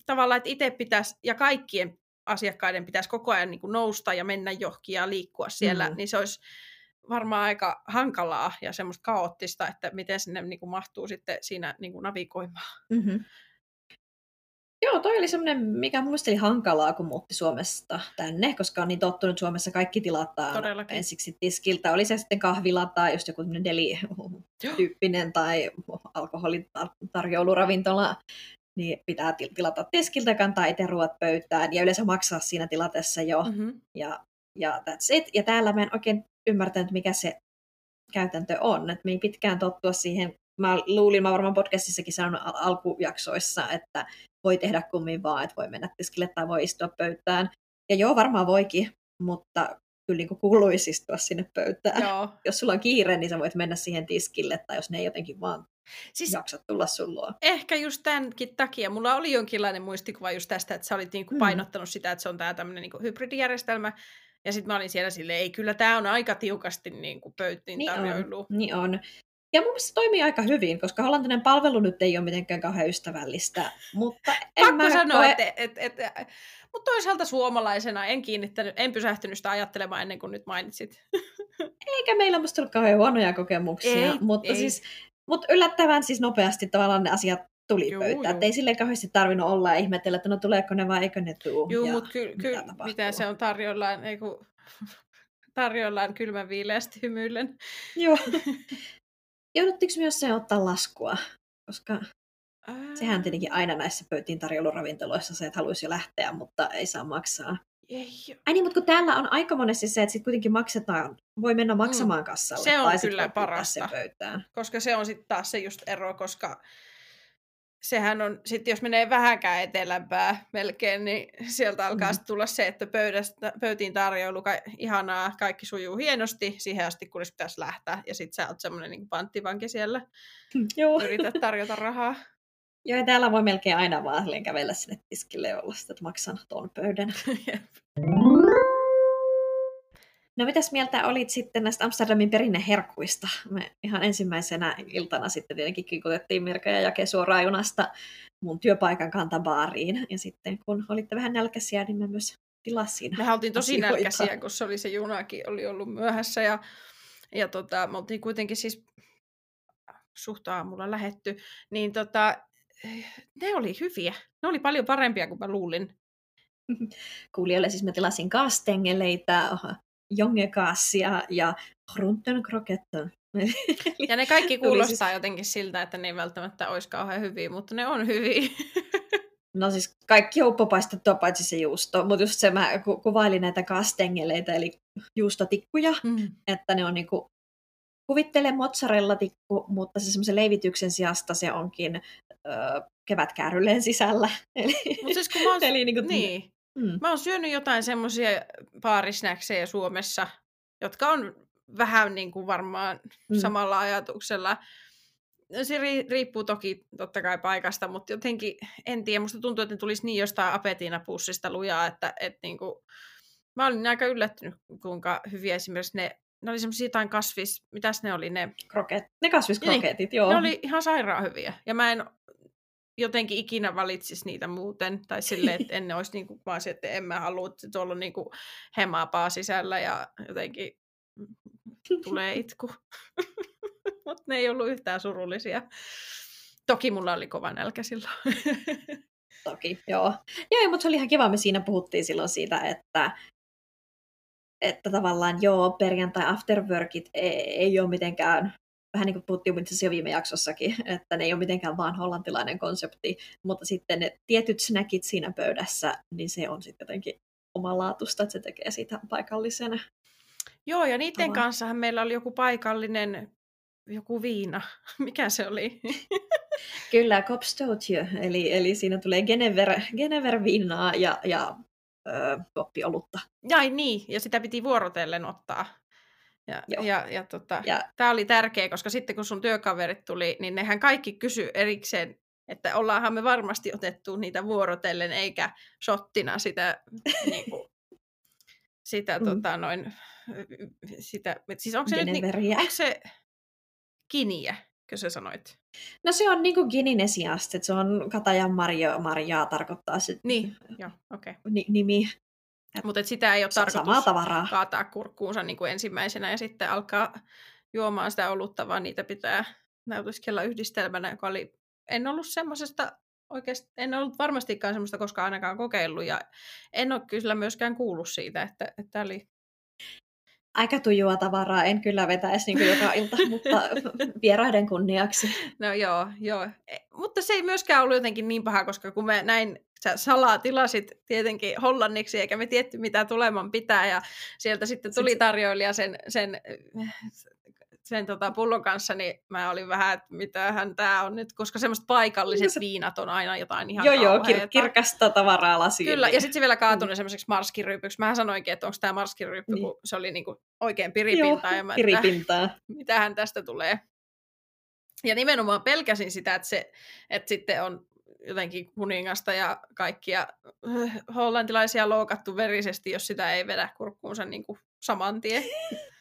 tavallaan, että itse pitäisi ja kaikkien asiakkaiden pitäisi koko ajan niinku nousta ja mennä johonkin ja liikkua siellä, mm. niin se olisi varmaan aika hankalaa ja semmoista kaoottista, että miten sinne niin kuin mahtuu sitten siinä niin kuin navigoimaan. Mm-hmm. Joo, toi oli semmoinen, mikä mun mielestä oli hankalaa, kun muutti Suomesta tänne, koska on niin tottunut Suomessa kaikki tilataan Todellakin. ensiksi tiskiltä. Oli se sitten kahvila tai just joku deli-tyyppinen tai alkoholitarjouluravintola, niin pitää tilata tiskiltä, kantaa itse ruoat pöytään ja yleensä maksaa siinä tilatessa jo. Mm-hmm. Ja, ja that's it. Ja täällä mä en oikein ymmärtänyt, mikä se käytäntö on. Et me ei pitkään tottua siihen. Mä luulin, mä varmaan podcastissakin sanonut al- alkujaksoissa, että voi tehdä kummin vaan, että voi mennä tiskille tai voi istua pöytään. Ja joo, varmaan voikin, mutta kyllä niin kuuluisi istua sinne pöytään. Joo. Jos sulla on kiire, niin sä voit mennä siihen tiskille, tai jos ne ei jotenkin vaan siis jaksa tulla sun luo. Ehkä just tämänkin takia. Mulla oli jonkinlainen muistikuva just tästä, että sä olit niin kuin painottanut mm. sitä, että se on tämä tämmöinen niin hybridijärjestelmä, ja sitten mä olin siellä silleen, ei kyllä tämä on aika tiukasti niin kuin pöyttiin niin tarjoilu. On, niin on. Ja mun mielestä se toimii aika hyvin, koska hollantainen palvelu nyt ei ole mitenkään kauhean ystävällistä. Mutta en Pakko mä sanoa, koe... että et, et, et, mutta toisaalta suomalaisena en kiinnittänyt, en pysähtynyt sitä ajattelemaan ennen kuin nyt mainitsit. Eikä meillä musta ollut kauhean huonoja kokemuksia, ei, mutta ei. siis mutta yllättävän siis nopeasti tavallaan ne asiat tuli Juu, pöytään. juu. Että ei silleen kauheasti tarvinnut olla ja ihmetellä, että no tuleeko ne vai eikö ne tuu. Joo, mutta kyllä, mitä ky- tapahtuu. mitä se on tarjollaan, ei kun, tarjollaan kylmän viileästi hymyillen. Joo. Jouduttiinko myös se ottaa laskua? Koska Ää, sehän tietenkin aina näissä pöytiin tarjouluravintoloissa se, että haluaisi jo lähteä, mutta ei saa maksaa. Ei. Ai niin, mutta kun täällä on aika monesti se, että sit kuitenkin maksetaan, voi mennä maksamaan kassalle. Se on tai kyllä parasta. sen pöytään. koska se on sitten taas se just ero, koska sehän on, sitten jos menee vähänkään etelämpää melkein, niin sieltä alkaa Mm. mm. tulla se, että pöydästä, pöytiin tarjoilu, ka, ihanaa, kaikki sujuu hienosti siihen asti, kunnes pitäisi lähteä. Ja sitten sä oot semmoinen niin panttivanki siellä, Joo. yrität tarjota rahaa. Joo, ja täällä voi melkein aina vaan kävellä sinne tiskille ja olla sitä, että maksan tuon pöydän. No mitäs mieltä olit sitten näistä Amsterdamin perinneherkuista? Me ihan ensimmäisenä iltana sitten tietenkin kikutettiin Mirka ja Jake suoraan junasta mun työpaikan kantabaariin. Ja sitten kun olitte vähän nälkäisiä, niin mä myös tilasin. Mehän oltiin tosi asioita. nälkäisiä, kun se oli se junakin oli ollut myöhässä ja, ja tota, me oltiin kuitenkin siis suht aamulla lähetty, niin tota, ne oli hyviä. Ne oli paljon parempia kuin mä luulin. Kuulijoille siis mä tilasin kastengeleitä, jongekassia ja grunten kroketten. Ja ne kaikki Tuli kuulostaa siis- jotenkin siltä, että ne ei välttämättä olisi kauhean hyviä, mutta ne on hyviä. No siis kaikki on uppopaistettua paitsi se juusto, mutta just se mä ku- kuvailin näitä kastengeleitä, eli juustotikkuja, Mm. että ne on niinku, kuvittele mozzarella-tikku, mutta se semmoisen leivityksen sijasta se onkin ö, kevätkäärylleen sisällä. Eli, siis kun mä oon, eli niinku, niin, Mm, mä oon syönyt jotain semmoisia baarisnäksejä Suomessa, jotka on vähän niin kuin varmaan Mm. samalla ajatuksella. Se ri- riippuu toki totta kai paikasta, mutta jotenkin, en tiedä, musta tuntuu, että ne tulisi niin jostain apetiinapussista lujaa, että, että niin kuin, mä olin aika yllättynyt, kuinka hyviä esimerkiksi ne, ne oli semmoisia jotain kasvis, mitäs ne oli ne, kroket, ne kasviskroketit, joo. ne oli ihan sairaan hyviä. Ja mä en jotenkin ikinä valitsisi niitä muuten. Tai silleen, että en olisi niin kuin, vaan se, että en mä halua, että tuolla on niin kuin hemaapaa sisällä ja jotenkin tulee itku. Mutta ne ei ollut yhtään surullisia. Toki mulla oli kova nälkä silloin. Toki, joo. Joo, mutta se oli ihan kiva, me siinä puhuttiin silloin siitä, että, että tavallaan joo, perjantai afterworkit ei, ei ole mitenkään, vähän niin kuin puhuttiin itse asiassa jo viime jaksossakin, että ne ei ole mitenkään vaan hollantilainen konsepti, mutta sitten ne tietyt snackit siinä pöydässä, niin se on sitten jotenkin omalaatuista, että se tekee siitä paikallisena. Joo, ja niiden Aivan. kanssahan meillä oli joku paikallinen, joku viina. Mikä se oli? Kyllä, Copstotio, eli, eli siinä tulee Genever, Genever viinaa ja, ja ö, koppiolutta. Jai niin, ja sitä piti vuorotellen ottaa. Ja, Joo. ja, ja, tota, Ja tämä oli tärkeä, koska sitten kun sun työkaverit tuli, niin nehän kaikki kysy erikseen, että ollaanhan me varmasti otettu niitä vuorotellen, eikä shottina sitä, niin kuin, sitä Mm. tota, noin, sitä, siis onko se nyt, niin, Geneveriä. onko se kiniä, kun sä sanoit? No se on niinku Guinness että se on katajan marjo, marjaa tarkoittaa se Niin, joo. Okay. ni, nimi. Mutta sitä ei ole tarkoitus tavaraa. kaataa kurkkuunsa niin kuin ensimmäisenä ja sitten alkaa juomaan sitä olutta, vaan niitä pitää nautiskella yhdistelmänä, joka oli, en ollut semmoisesta oikeasti, en ollut varmastikaan semmoista koskaan ainakaan kokeillut ja en ole kyllä myöskään kuullut siitä, että, että oli, Aika tujua tavaraa, en kyllä vetäisi niinku joka ilta, mutta vieraiden kunniaksi. no joo, joo. E, mutta se ei myöskään ollut jotenkin niin paha, koska kun me näin, sä salaa tilasit tietenkin hollanniksi, eikä me tietty mitä tuleman pitää, ja sieltä sitten tuli tarjoilija sen, sen, sen tota pullon kanssa, niin mä olin vähän, että mitähän tämä on nyt, koska semmoiset paikalliset Se- viinat on aina jotain ihan joo, joo, kir- kirkasta tavaraa lasiin. Kyllä, ja sitten se vielä kaatui Mm. mm. semmoiseksi marskiryypyksi. Mähän sanoinkin, että onko tämä marskiryyppy, Niin. kun se oli niinku oikein Joo, piripinta. ja mä, että piripintaa. mitähän tästä tulee. Ja nimenomaan pelkäsin sitä, että, se, että sitten on jotenkin kuningasta ja kaikkia äh, hollantilaisia loukattu verisesti, jos sitä ei vedä kurkkuunsa niin kuin saman tien.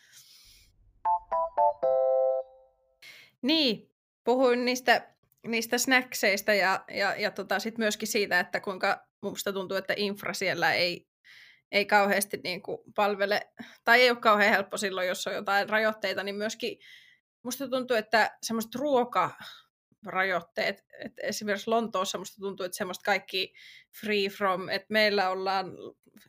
niin, puhuin niistä, niistä snackseista ja, ja, ja tota, sit myöskin siitä, että kuinka musta tuntuu, että infra siellä ei, ei kauheasti niin kuin palvele, tai ei ole kauhean helppo silloin, jos on jotain rajoitteita, niin myöskin musta tuntuu, että semmoiset ruoka, rajoitteet. Et esimerkiksi Lontoossa musta tuntuu, että semmoista kaikki free from, että meillä ollaan,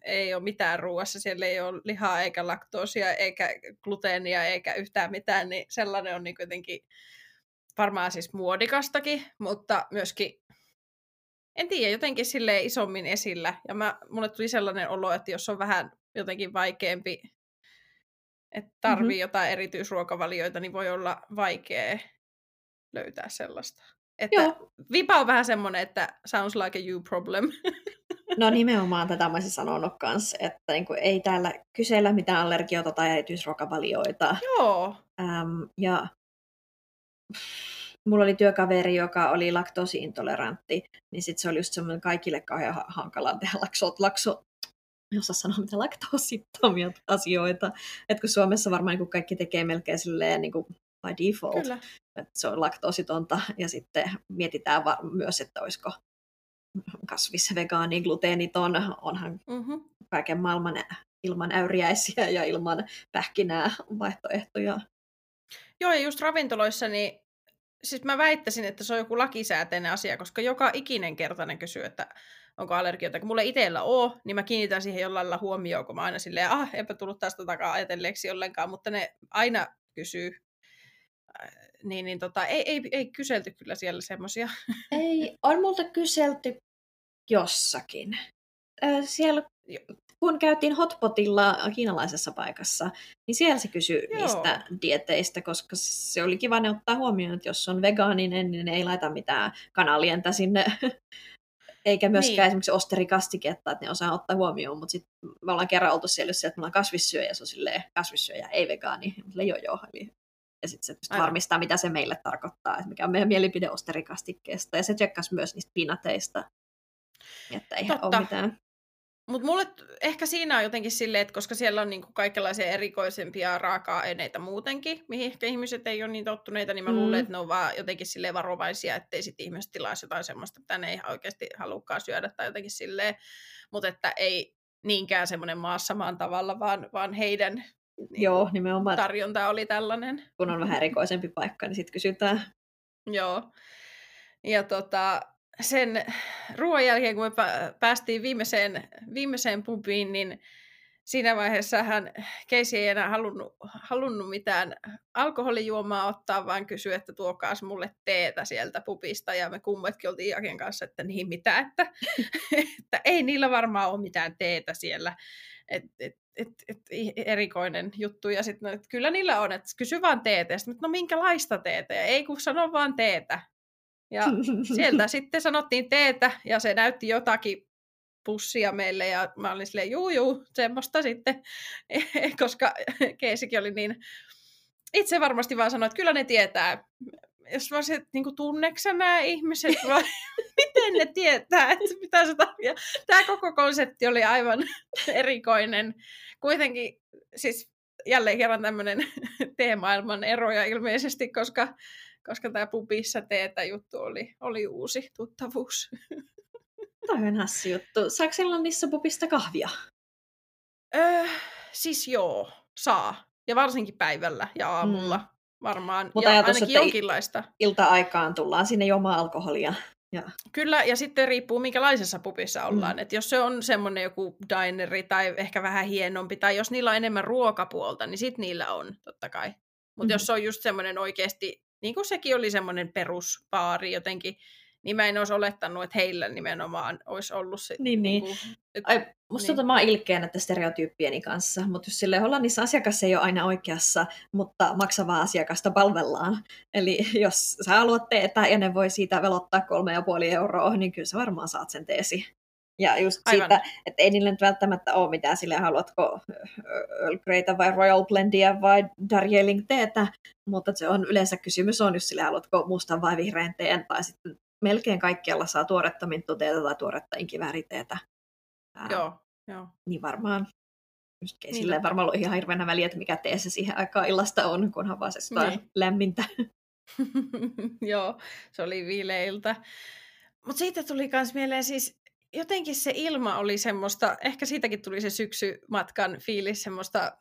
ei ole mitään ruuassa, siellä ei ole lihaa eikä laktoosia eikä gluteenia eikä yhtään mitään, niin sellainen on niin kuitenkin varmaan siis muodikastakin, mutta myöskin en tiedä, jotenkin sille isommin esillä. Ja mä, mulle tuli sellainen olo, että jos on vähän jotenkin vaikeampi, että tarvii mm-hmm. jotain erityisruokavalioita, niin voi olla vaikea löytää sellaista. Että Joo. vipa on vähän semmoinen, että sounds like a you problem. No nimenomaan tätä mä olisin sanonut kanssa, että niin kuin ei täällä kysellä mitään allergioita tai erityisruokavalioita. Joo. Ähm, ja mulla oli työkaveri, joka oli laktoosiintolerantti, niin sitten se oli just semmoinen kaikille kauhean hankalaa tehdä lakso, lakso, osaa sanoa mitä laktoosittomia asioita. Et kun Suomessa varmaan niin kaikki tekee melkein silleen niin kuin by default, Kyllä. Että se on laktoositonta, ja sitten mietitään va- myös, että olisiko kasvisvegaani, gluteeniton, onhan mm-hmm. kaiken maailman ilman äyriäisiä ja ilman pähkinää vaihtoehtoja. Joo, ja just ravintoloissa, niin siis mä väittäisin, että se on joku lakisääteinen asia, koska joka ikinen kertainen kysyy, että onko allergioita. Kun mulle itsellä on, niin mä kiinnitän siihen jollain lailla huomioon, kun mä aina silleen, ah, eipä tullut tästä takaa ajatelleeksi ollenkaan, mutta ne aina kysyy. Niin, niin tota, ei, ei, ei kyselty kyllä siellä semmoisia. Ei, on multa kyselty jossakin. Siellä kun käytiin hotpotilla kiinalaisessa paikassa, niin siellä se kysyi Joo. niistä dieteistä, koska se oli kiva ne ottaa huomioon, että jos on vegaaninen, niin ne ei laita mitään kanalientä sinne, eikä myöskään niin. esimerkiksi osterikastiketta, että ne osaa ottaa huomioon, mutta sitten me ollaan kerran oltu siellä, että me ollaan kasvissyöjä, ja se on silleen kasvissyöjä, ei vegaani, mutta joo joo, eli ja sitten se Aivan. varmistaa, mitä se meille tarkoittaa, että mikä on meidän mielipide osterikastikkeesta, ja se tsekkasi myös niistä pinateista, että eihän Totta. ole mitään mutta mulle ehkä siinä on jotenkin silleen, että koska siellä on niinku kaikenlaisia erikoisempia raaka-aineita muutenkin, mihin ehkä ihmiset ei ole niin tottuneita, niin mä mm. luulen, että ne on vaan jotenkin silleen varovaisia, ettei sitten ihmiset tilaisi jotain semmoista, mitä ne ei oikeasti halukkaan syödä tai jotenkin silleen, mutta että ei niinkään semmoinen maassa maan tavalla, vaan, vaan heidän niin Joo, nimenomaan. tarjonta oli tällainen. Kun on vähän erikoisempi paikka, niin sitten kysytään. Joo. Ja tota, sen ruoan jälkeen, kun me päästiin viimeiseen, viimeiseen pubiin, niin siinä vaiheessa hän Keisi ei enää halunnut, halunnut mitään alkoholijuomaa ottaa, vaan kysyi, että tuokaas mulle teetä sieltä pupista. Ja me kummatkin oltiin Iaken kanssa, että niin mitä, että, että ei niillä varmaan ole mitään teetä siellä. Et, et, et, et, erikoinen juttu. Ja sitten, no, kyllä niillä on, että kysy vaan teetä. Sitten, no minkälaista teetä? Ja ei kun sano vaan teetä. Ja sieltä sitten sanottiin teetä ja se näytti jotakin pussia meille ja mä olin silleen, juu juu, semmoista sitten, koska Keesikin oli niin, itse varmasti vaan sanoin, että kyllä ne tietää. Jos mä olisin, että niin tunneksä nämä ihmiset vai miten ne tietää, että mitä se tarvitsee. Tämä koko konsepti oli aivan erikoinen. Kuitenkin siis jälleen kerran tämmöinen teemaailman eroja ilmeisesti, koska koska tämä pubissa teetä juttu oli, oli uusi tuttavuus. Tämä on hassi juttu. Saako Englannissa pubista kahvia? Öö, siis joo, saa. Ja varsinkin päivällä ja aamulla mm. Varmaan. Mutta ja ainakin jonkinlaista. Ilta-aikaan tullaan sinne juomaan alkoholia. Ja. Kyllä, ja sitten riippuu minkälaisessa pubissa ollaan. Mm. Et jos se on semmoinen joku dineri tai ehkä vähän hienompi, tai jos niillä on enemmän ruokapuolta, niin sitten niillä on, totta kai. Mutta mm-hmm. jos se on just semmoinen oikeasti niin kuin sekin oli semmoinen peruspaari jotenkin, niin mä en olisi olettanut, että heillä nimenomaan olisi ollut se. Niin, niin. niin kuin, että, Ai, musta niin. tuntuu, mä oon ilkeänä että stereotyyppieni kanssa, mutta jos sille Hollannissa asiakas ei ole aina oikeassa, mutta maksavaa asiakasta palvellaan. Eli jos sä haluat teetä ja ne voi siitä velottaa kolme ja puoli euroa, niin kyllä sä varmaan saat sen teesi. Ja just Aivan. siitä, että ei niille nyt välttämättä ole mitään sille, haluatko Earl Greytä vai Royal Blendia vai Darjeeling teetä, mutta se on yleensä kysymys on just sille, haluatko mustan vai vihreän teen, tai sitten melkein kaikkialla saa tuoretta minttuteetä tai tuoretta inkivääriteetä. Joo, joo. Niin varmaan just niin, sille varmaan ollut ihan hirveänä väliä, että mikä tee se siihen aikaan illasta on, kunhan vaan se niin. lämmintä. Joo, se oli viileiltä. Mutta siitä tuli myös mieleen siis jotenkin se ilma oli semmoista, ehkä siitäkin tuli se syksymatkan fiilis, semmoista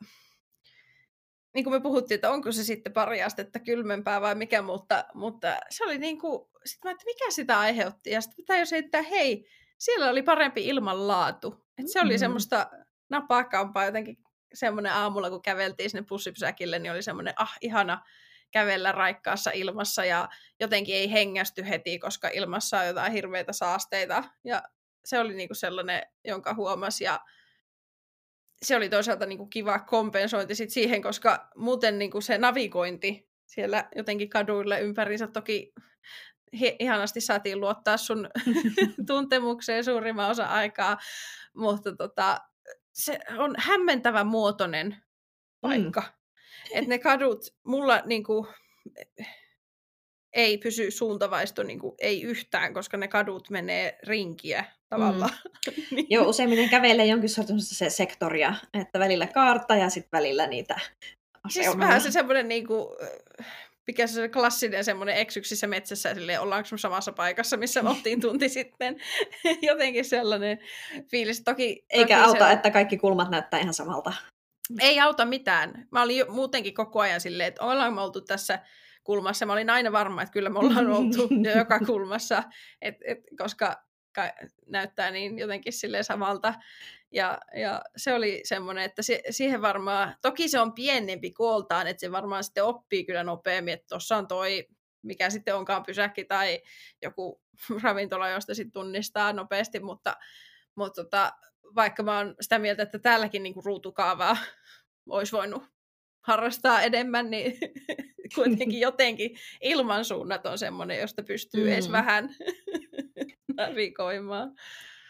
niin kuin me puhuttiin, että onko se sitten pari astetta kylmempää vai mikä, mutta, mutta se oli niin kuin, sit mä, että mikä sitä aiheutti. Ja sitten tajusin, että hei, siellä oli parempi ilmanlaatu. Että se oli mm-hmm. semmoista napakampaa jotenkin semmoinen aamulla, kun käveltiin sinne pussipysäkille, niin oli semmoinen, ah, ihana kävellä raikkaassa ilmassa ja jotenkin ei hengästy heti, koska ilmassa on jotain hirveitä saasteita. Ja se oli niinku sellainen, jonka huomasi ja se oli toisaalta niinku kiva kompensointi sit siihen, koska muuten niinku se navigointi siellä jotenkin kaduille ympäriinsä toki hi- ihanasti saatiin luottaa sun tuntemukseen suurimman osa aikaa, mutta tota, se on hämmentävän muotoinen mm. paikka. Mm. Että ne kadut, mulla niinku, ei pysy suuntavaisto niinku, ei yhtään, koska ne kadut menee rinkiä tavallaan. Mm. niin. Joo, useimmiten kävelee jonkin sortin se sektoria, että välillä kaarta ja sitten välillä niitä Siis vähän se semmoinen niinku, mikä se klassinen semmoinen eksyksissä metsässä, silleen, ollaanko samassa paikassa, missä me oltiin tunti sitten. Jotenkin sellainen fiilis. Toki, Eikä toki auta, se... että kaikki kulmat näyttää ihan samalta. Ei auta mitään. Mä olin jo, muutenkin koko ajan silleen, että ollaan me oltu tässä kulmassa. Mä olin aina varma, että kyllä me ollaan oltu jo joka kulmassa, et, et, koska näyttää niin jotenkin sille samalta. Ja, ja se oli semmoinen, että se, siihen varmaan, toki se on pienempi kooltaan, että se varmaan sitten oppii kyllä nopeammin, että tuossa on toi, mikä sitten onkaan pysäkki tai joku ravintola, josta sitten tunnistaa nopeasti, mutta, mutta tota, vaikka mä oon sitä mieltä, että täälläkin niinku ruutukaavaa olisi voinut harrastaa enemmän, niin kuitenkin jotenkin ilmansuunnat on semmoinen, josta pystyy mm. edes vähän navigoimaan.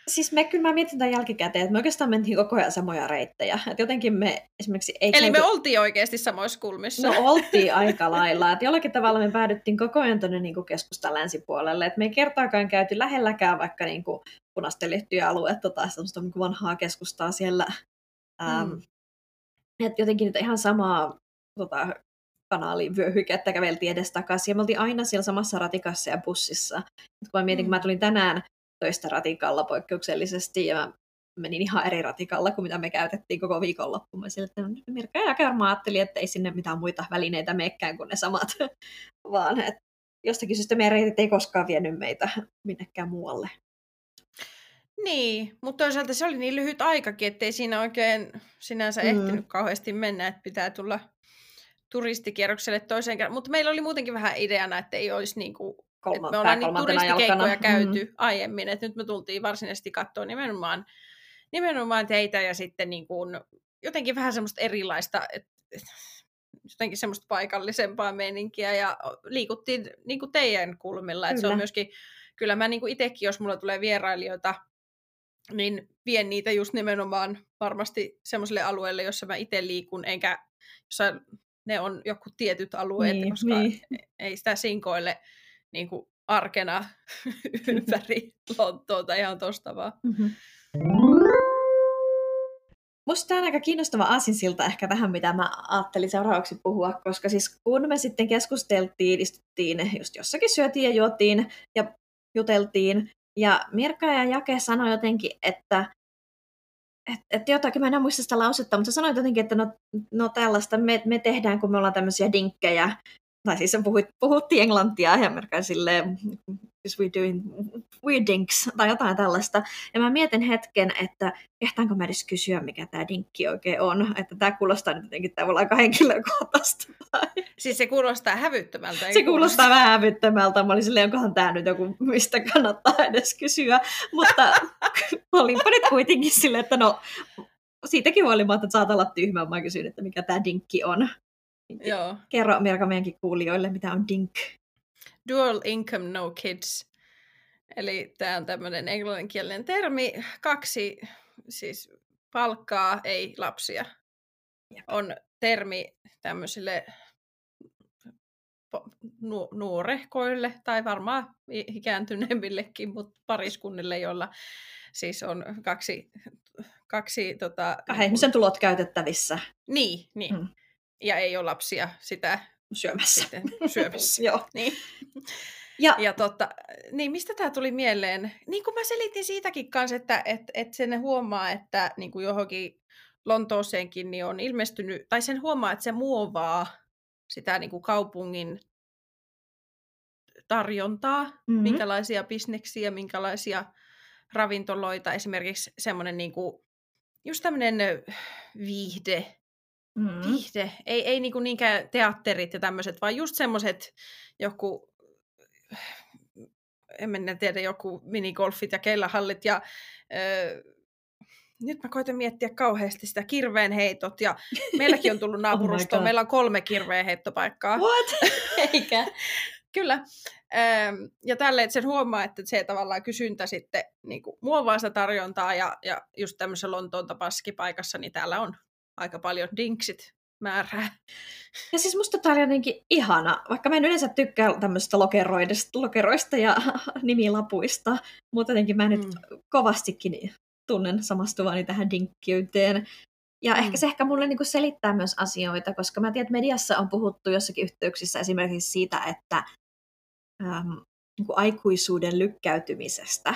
Siis me kyllä mä mietin tämän jälkikäteen, että me oikeastaan mentiin koko ajan samoja reittejä. Että jotenkin me esimerkiksi... Ei Eli me oltiin oikeasti samoissa kulmissa. No oltiin aika lailla. Että jollakin tavalla me päädyttiin koko ajan tuonne niin keskustan länsipuolelle. Että me ei kertaakaan käyty lähelläkään vaikka niin kuin punaisten lehtyjä aluetta tai semmoista niin vanhaa keskustaa siellä. Ähm, mm. että jotenkin nyt ihan samaa tota, kanaalivyöhykettä käveltiin edes takaisin. Ja me oltiin aina siellä samassa ratikassa ja bussissa. Et kun mä mietin, mm. kun mä tulin tänään töistä ratikalla poikkeuksellisesti ja mä menin ihan eri ratikalla kuin mitä me käytettiin koko viikonloppu. Mä sille, että Mirka ja varmaan ajattelin, että ei sinne mitään muita välineitä meekään kuin ne samat, vaan että jostakin syystä meidän reitit ei koskaan vienyt meitä minnekään muualle. Niin, mutta toisaalta se oli niin lyhyt aikakin, ettei siinä oikein sinänsä mm. ehtinyt kauheasti mennä, että pitää tulla turistikierrokselle toiseen kerran. Mutta meillä oli muutenkin vähän ideana, että ei olisi niin kuin, Kolma, että me ollaan niin turistikeikkoja käyty mm. aiemmin, että nyt me tultiin varsinaisesti katsoa nimenomaan, nimenomaan teitä ja sitten niin kuin, jotenkin vähän semmoista erilaista, että, jotenkin semmoista paikallisempaa meininkiä ja liikuttiin niin kuin teidän kulmilla. Että se on myöskin, kyllä mä niin kuin itsekin, jos mulla tulee vierailijoita, niin vien niitä just nimenomaan varmasti semmoiselle alueelle, jossa mä itse liikun, enkä jossa ne on joku tietyt alueet, niin, koska niin. E-, ei sitä sinkoille niin kuin arkena ympäri Lontoota ihan tosta vaan. Mm-hmm. Musta tämä on aika kiinnostava aasinsilta ehkä tähän, mitä mä ajattelin seuraavaksi puhua, koska siis kun me sitten keskusteltiin, istuttiin, just jossakin syötiin ja juotiin ja juteltiin, ja Mirka ja Jake sanoi jotenkin, että että et jotakin, mä en muista sitä lausetta, mutta sä sanoit jotenkin, että no, no tällaista me, me tehdään, kun me ollaan tämmöisiä dinkkejä, tai siis puhut, puhuttiin englantia ja silleen, is we doing we dinks, tai jotain tällaista. Ja mä mietin hetken, että ehtaanko mä edes kysyä, mikä tämä dinkki oikein on. Että tämä kuulostaa nyt jotenkin tavallaan aika henkilökohtaista. Siis se kuulostaa hävyttömältä. Se kuulostaa, kuulostaa vähän hävyttömältä. Mä olin silleen, onkohan tämä nyt joku, mistä kannattaa edes kysyä. Mutta olinpa nyt kuitenkin silleen, että no, siitäkin huolimatta, että saat olla tyhmä, mä kysyin, että mikä tämä dinkki on. Joo. Kerro Mirka meidänkin kuulijoille, mitä on DINK. Dual Income No Kids. Eli tämä on tämmöinen englanninkielinen termi. Kaksi siis palkkaa, ei lapsia. On termi tämmöisille nu- nuorehkoille tai varmaan ikääntyneemmillekin, mutta pariskunnille, joilla siis on kaksi... kaksi tota, Kahden ihmisen tulot käytettävissä. Niin, niin. Hmm ja ei ole lapsia sitä syömässä. Sitten syömässä. Joo. Niin. Ja, ja totta, niin mistä tämä tuli mieleen? Niin kuin mä selitin siitäkin kanssa, että et, et sen huomaa, että niin kuin johonkin Lontooseenkin, niin on ilmestynyt, tai sen huomaa, että se muovaa sitä niin kuin kaupungin tarjontaa, mm-hmm. minkälaisia bisneksiä, minkälaisia ravintoloita, esimerkiksi semmoinen niin kuin, just tämmöinen viihde, mm-hmm. viihde, ei, ei niin kuin niinkään teatterit ja tämmöiset, vaan just semmoiset joku en mennä tiedä, joku minigolfit ja keilahallit ja öö, nyt mä koitan miettiä kauheasti sitä kirveenheitot ja meilläkin on tullut naapurustoon, oh meillä on kolme kirveenheittopaikkaa. What? Eikä. Kyllä. Ja tälleen, että sen huomaa, että se tavallaan kysyntä sitten niin kuin, muovaa sitä tarjontaa ja, ja just tämmöisessä Lontoon tapaskipaikassa, niin täällä on aika paljon dinksit määrää. Ja siis musta tää oli jotenkin ihana, vaikka mä en yleensä tykkää tämmöistä lokeroista, lokeroista ja nimilapuista, mutta jotenkin mä nyt mm. kovastikin tunnen samastuvani tähän dinkkiyteen. Ja mm. ehkä se ehkä mulle niinku selittää myös asioita, koska mä tiedän, että mediassa on puhuttu jossakin yhteyksissä esimerkiksi siitä, että äm, niinku aikuisuuden lykkäytymisestä.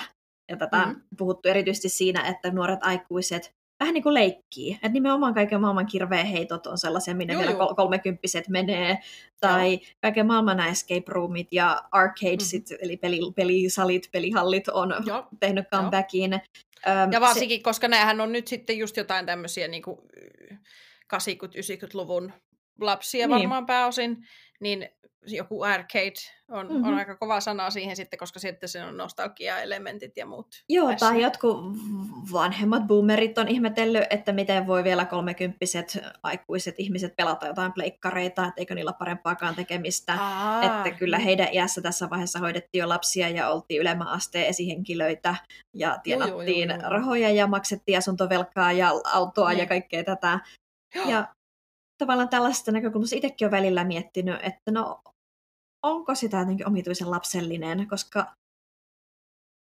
Ja tätä mm. puhuttu erityisesti siinä, että nuoret aikuiset vähän niin kuin leikkii. Että nimenomaan kaiken maailman kirveenheitot on sellaisia, minne joo, vielä joo. kolmekymppiset menee. Tai joo. kaiken maailman escape roomit ja arcadesit, mm. eli peli, pelisalit, pelihallit on joo. tehnyt comebackin. Öm, ja varsinkin, se... koska näähän on nyt sitten just jotain tämmöisiä niin 80-90-luvun lapsia niin. varmaan pääosin, niin joku arcade on, mm-hmm. on aika kova sana siihen sitten, koska sitten se on nostalgia-elementit ja muut. Joo, tai jotkut vanhemmat boomerit on ihmetellyt, että miten voi vielä kolmekymppiset aikuiset ihmiset pelata jotain pleikkareita, että eikö niillä parempaakaan tekemistä. Aa, että kyllä niin. heidän iässä tässä vaiheessa hoidettiin jo lapsia ja oltiin ylemmän asteen esihenkilöitä ja tienattiin joo, joo, joo, rahoja ja maksettiin asuntovelkaa ja autoa niin. ja kaikkea tätä. Joo. Ja tavallaan tällaista näkökulmasta itsekin on välillä miettinyt, että no onko sitä jotenkin omituisen lapsellinen, koska